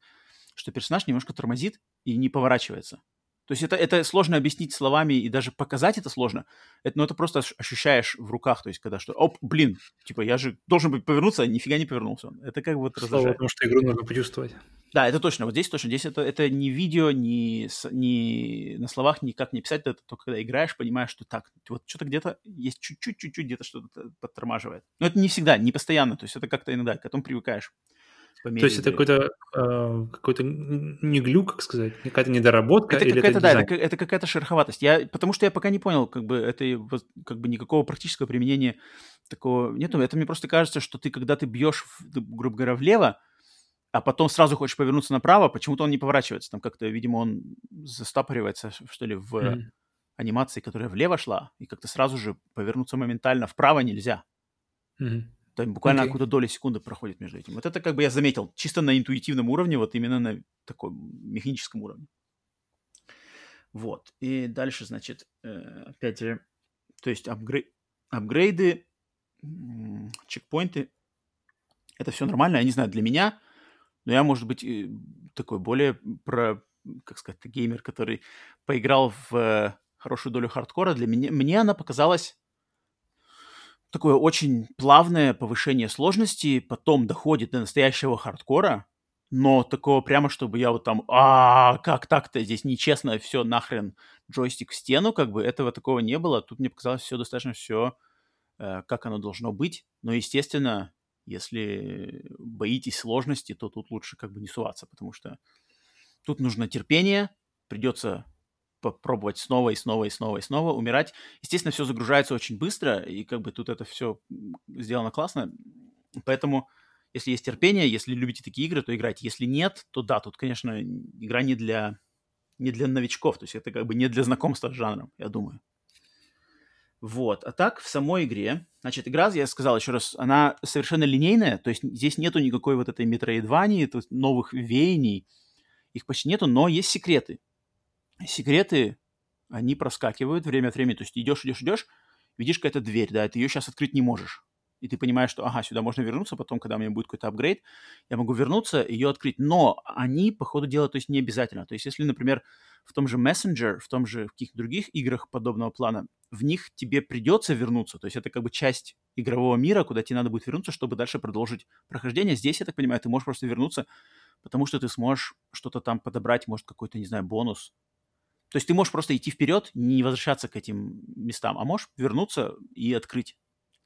что персонаж немножко тормозит и не поворачивается. То есть это, это сложно объяснить словами и даже показать это сложно. Это, ну, это просто ощущаешь в руках, то есть когда что, оп, блин, типа я же должен быть повернуться, а нифига не повернулся. Это как вот раздражает. Потому что игру нужно почувствовать. Да, это точно. Вот здесь точно. Здесь это, это не видео, не, не на словах никак не писать. Это только когда играешь, понимаешь, что так, вот что-то где-то есть чуть-чуть, чуть-чуть где-то что-то подтормаживает. Но это не всегда, не постоянно. То есть это как-то иногда, к этому привыкаешь. То есть это какой-то э, какой-то не глюк, как сказать, какая-то недоработка это или какая-то, это да, это, это какая-то шероховатость. Я, потому что я пока не понял, как бы это как бы никакого практического применения такого нету. Это мне просто кажется, что ты, когда ты бьешь, грубо говоря, влево, а потом сразу хочешь повернуться направо, почему-то он не поворачивается. Там как-то, видимо, он застапоривается, что ли, в mm-hmm. анимации, которая влево шла, и как-то сразу же повернуться моментально вправо нельзя. Mm-hmm. Там буквально okay. какую-то долю секунды проходит между этим. Вот это как бы я заметил чисто на интуитивном уровне, вот именно на таком механическом уровне. Вот. И дальше, значит, э, опять же, то есть апгрей... апгрейды, чекпоинты, это все нормально. Я не знаю, для меня, но я, может быть, такой более про, как сказать, геймер, который поиграл в э, хорошую долю хардкора. Для меня, мне она показалась такое очень плавное повышение сложности, потом доходит до настоящего хардкора, но такого прямо, чтобы я вот там, а как так-то, здесь нечестно, все нахрен, джойстик в стену, как бы этого такого не было. Тут мне показалось все достаточно все, э, как оно должно быть. Но, естественно, если боитесь сложности, то тут лучше как бы не суваться, потому что тут нужно терпение, придется попробовать снова и снова и снова и снова умирать. Естественно, все загружается очень быстро, и как бы тут это все сделано классно. Поэтому, если есть терпение, если любите такие игры, то играйте. Если нет, то да, тут, конечно, игра не для, не для новичков, то есть это как бы не для знакомства с жанром, я думаю. Вот. А так, в самой игре, значит, игра, я сказал еще раз, она совершенно линейная, то есть здесь нету никакой вот этой метроидвании, новых веяний, их почти нету, но есть секреты секреты, они проскакивают время от времени. То есть идешь, идешь, идешь, видишь какая-то дверь, да, ты ее сейчас открыть не можешь. И ты понимаешь, что, ага, сюда можно вернуться, потом, когда у меня будет какой-то апгрейд, я могу вернуться, ее открыть. Но они, по ходу дела, то есть не обязательно. То есть если, например, в том же Messenger, в том же в каких-то других играх подобного плана, в них тебе придется вернуться. То есть это как бы часть игрового мира, куда тебе надо будет вернуться, чтобы дальше продолжить прохождение. Здесь, я так понимаю, ты можешь просто вернуться, потому что ты сможешь что-то там подобрать, может, какой-то, не знаю, бонус то есть ты можешь просто идти вперед, не возвращаться к этим местам, а можешь вернуться и открыть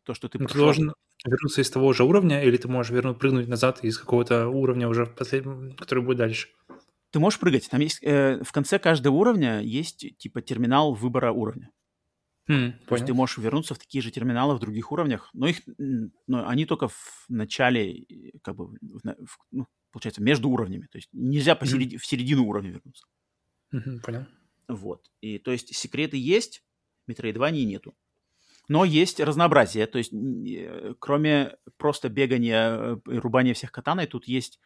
то, что ты ну, Ты должен вернуться из того же уровня, или ты можешь вернуть, прыгнуть назад из какого-то уровня уже, который будет дальше? Ты можешь прыгать. Там есть э, в конце каждого уровня есть типа терминал выбора уровня. Mm, То есть ты можешь вернуться в такие же терминалы в других уровнях, но их, но они только в начале, как бы, в, в, ну, получается, между уровнями. То есть нельзя посеред... mm. в середину уровня вернуться. Mm-hmm, понял. Вот. И то есть секреты есть, метроидвании нету. Но есть разнообразие, то есть э, кроме просто бегания и рубания всех катаной, тут есть,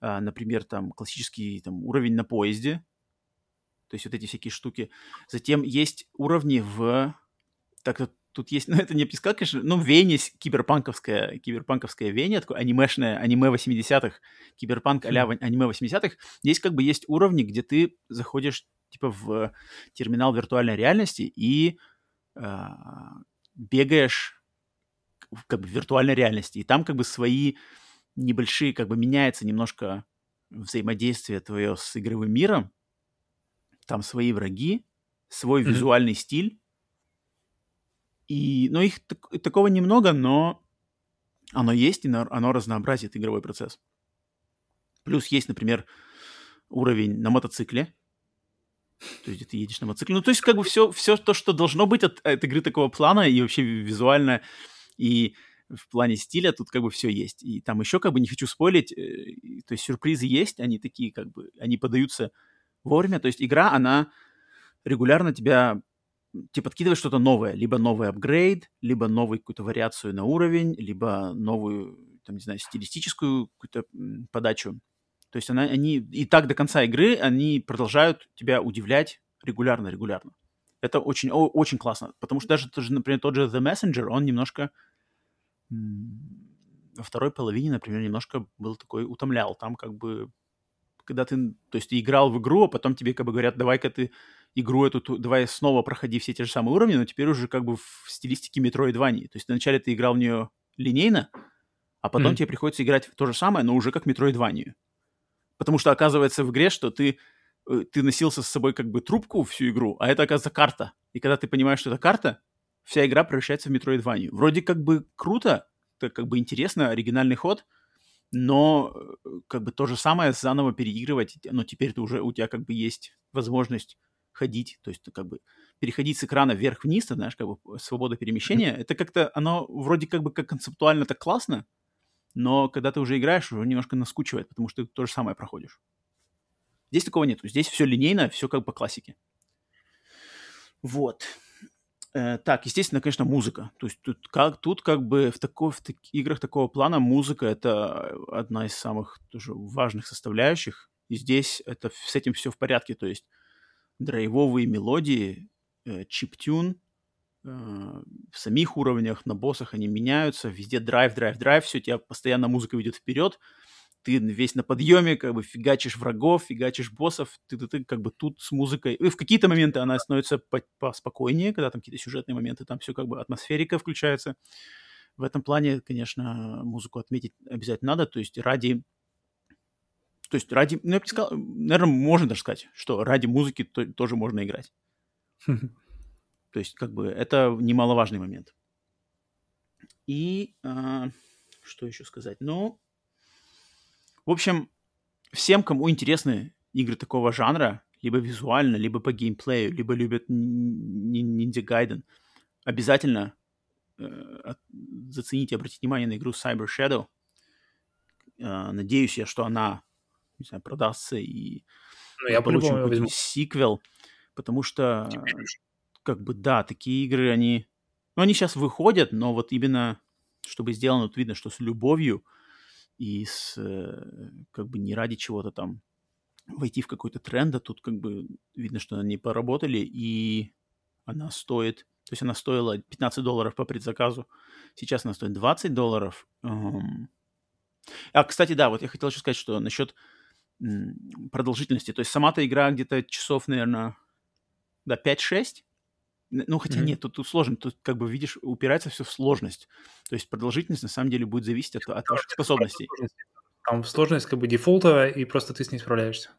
а, например, там классический там, уровень на поезде, то есть вот эти всякие штуки. Затем есть уровни в... Так тут есть, ну это не писка, конечно, ну Вене киберпанковская, киберпанковская Вене, такое анимешное, аниме 80-х, киберпанк а-ля аниме 80-х. Здесь как бы есть уровни, где ты заходишь типа в терминал виртуальной реальности и э, бегаешь как бы в виртуальной реальности. И там как бы свои небольшие, как бы меняется немножко взаимодействие твое с игровым миром. Там свои враги, свой mm-hmm. визуальный стиль. И, ну, их так, такого немного, но оно есть, и оно разнообразит игровой процесс. Плюс есть, например, уровень на мотоцикле, то есть ты едешь на мотоцикле. Ну, то есть как бы все, все то, что должно быть от, от игры такого плана и вообще визуально, и в плане стиля тут как бы все есть. И там еще как бы не хочу спойлить, э, то есть сюрпризы есть, они такие как бы, они подаются вовремя. То есть игра, она регулярно тебя тебе подкидывает что-то новое. Либо новый апгрейд, либо новую какую-то вариацию на уровень, либо новую, там, не знаю, стилистическую какую-то подачу. То есть она, они и так до конца игры, они продолжают тебя удивлять регулярно, регулярно. Это очень, о, очень классно, потому что даже, например, тот же The Messenger, он немножко во второй половине, например, немножко был такой, утомлял. Там как бы, когда ты, то есть ты играл в игру, а потом тебе как бы говорят, давай-ка ты игру эту, давай снова проходи все те же самые уровни, но теперь уже как бы в стилистике Metroidvania. То есть вначале ты играл в нее линейно, а потом mm-hmm. тебе приходится играть в то же самое, но уже как Metroidvania. Потому что оказывается в игре, что ты, э, ты носился с собой как бы трубку всю игру, а это, оказывается, карта. И когда ты понимаешь, что это карта, вся игра превращается в Metroidvania. Вроде как бы круто, это как бы интересно, оригинальный ход, но э, как бы то же самое заново переигрывать, но теперь ты уже, у тебя как бы есть возможность ходить, то есть как бы переходить с экрана вверх-вниз, ты знаешь, как бы свобода перемещения, это как-то, оно вроде как бы как концептуально так классно, но когда ты уже играешь, уже немножко наскучивает, потому что ты то же самое проходишь. Здесь такого нету. Здесь все линейно, все как по классике. Вот. Э, так, естественно, конечно, музыка. То есть тут как, тут как бы в, такой, в так, играх такого плана музыка — это одна из самых тоже важных составляющих. И здесь это, с этим все в порядке. То есть драйвовые мелодии, э, чиптюн, в самих уровнях, на боссах они меняются, везде драйв, драйв, драйв, все, тебя постоянно музыка ведет вперед, ты весь на подъеме, как бы фигачишь врагов, фигачишь боссов, ты, ты, ты как бы тут с музыкой. И в какие-то моменты она становится по поспокойнее, когда там какие-то сюжетные моменты, там все как бы атмосферика включается. В этом плане, конечно, музыку отметить обязательно надо, то есть ради то есть ради, ну, я бы сказал, наверное, можно даже сказать, что ради музыки то, тоже можно играть. То есть, как бы, это немаловажный момент. И а, что еще сказать? Ну, в общем, всем, кому интересны игры такого жанра, либо визуально, либо по геймплею, либо любят Ninja Gaiden, обязательно э, зацените, обратите внимание на игру Cyber Shadow. Э, надеюсь я, что она не знаю, продастся и ну, я получим возьму. сиквел, потому что, как бы, да, такие игры, они, ну, они сейчас выходят, но вот именно, чтобы сделано, вот видно, что с любовью, и с, э, как бы не ради чего-то там войти в какой-то тренд, а тут как бы видно, что они поработали, и она стоит, то есть она стоила 15 долларов по предзаказу, сейчас она стоит 20 долларов. А, кстати, да, вот я хотел еще сказать, что насчет продолжительности, то есть сама-то игра где-то часов, наверное, да, 5-6, ну, хотя mm-hmm. нет, тут, тут сложно, тут как бы видишь, упирается все в сложность. То есть продолжительность на самом деле будет зависеть от, от ваших способностей. Там сложность как бы дефолтовая, и просто ты с ней справляешься.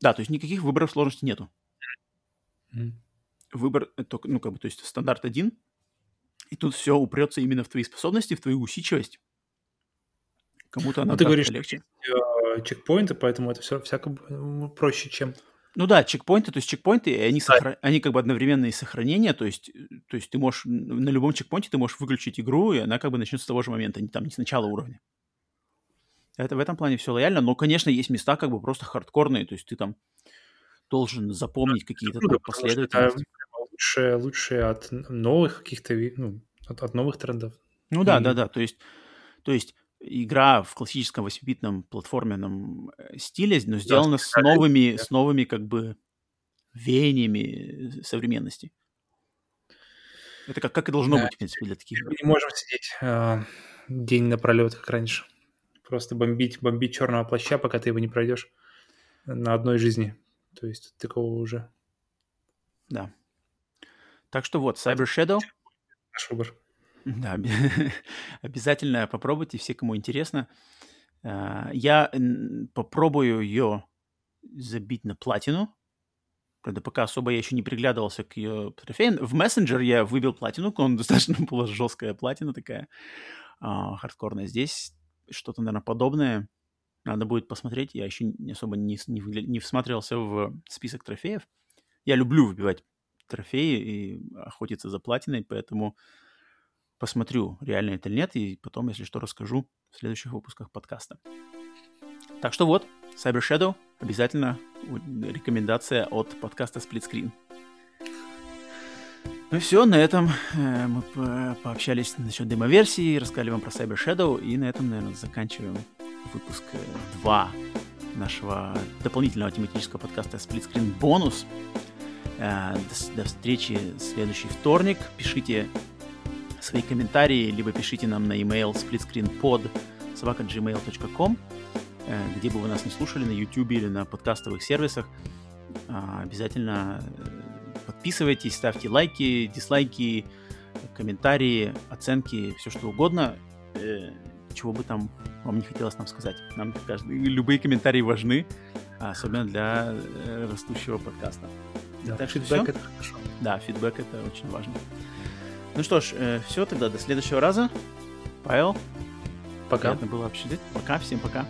Да, то есть никаких выборов сложности нету. Mm-hmm. Выбор, только, ну, как бы, то есть стандарт один, и тут все упрется именно в твои способности, в твою усидчивость. Кому-то она ну, ты говоришь, легче. Э, чекпоинты, поэтому это все всяко проще, чем ну да, чекпоинты, то есть чекпоинты, они, сохра... они как бы одновременные сохранения, то есть, то есть ты можешь на любом чекпоинте ты можешь выключить игру, и она как бы начнется с того же момента, не там не с начала уровня. Это в этом плане все лояльно, но, конечно, есть места как бы просто хардкорные, то есть ты там должен запомнить какие-то там последовательности. Лучше, лучше от новых каких-то, ну, от, от новых трендов. Ну да, да, да, то есть, то есть игра в классическом 8-битном платформенном э, стиле, но сделана да, с новыми, да. с новыми как бы веяниями современности. Это как, как и должно да. быть, в принципе, для таких. Мы не можем сидеть э, день напролет, как раньше. Просто бомбить, бомбить черного плаща, пока ты его не пройдешь на одной жизни. То есть такого уже. Да. Так что вот, Cyber Shadow. Наш выбор. Да, обязательно попробуйте, все, кому интересно. А, я попробую ее забить на платину. Правда, пока особо я еще не приглядывался к ее трофеям. В мессенджер я выбил платину, он достаточно была жесткая платина такая, а, хардкорная. Здесь что-то, наверное, подобное. Надо будет посмотреть. Я еще особо не, не, не всматривался в список трофеев. Я люблю выбивать трофеи и охотиться за платиной, поэтому посмотрю, реально это или нет, и потом, если что, расскажу в следующих выпусках подкаста. Так что вот, Cyber Shadow, обязательно рекомендация от подкаста Split Screen. Ну и все, на этом э, мы пообщались насчет демо-версии, рассказали вам про Cyber Shadow, и на этом, наверное, заканчиваем выпуск 2 э, нашего дополнительного тематического подкаста Split Screen бонус. Э, до, до встречи в следующий вторник. Пишите свои комментарии, либо пишите нам на email splitscreenpod собака.gmail.com, э, где бы вы нас не слушали, на YouTube или на подкастовых сервисах. А, обязательно э, подписывайтесь, ставьте лайки, дизлайки, комментарии, оценки, все что угодно, э, чего бы там вам не хотелось нам сказать. Нам каждый, любые комментарии важны, особенно для растущего подкаста. Да, так фидбэк что это хорошо. Да, фидбэк это очень важно. Ну что ж, э, все, тогда до следующего раза. Павел. Пока. Приятно было обсудить. Пока, всем пока.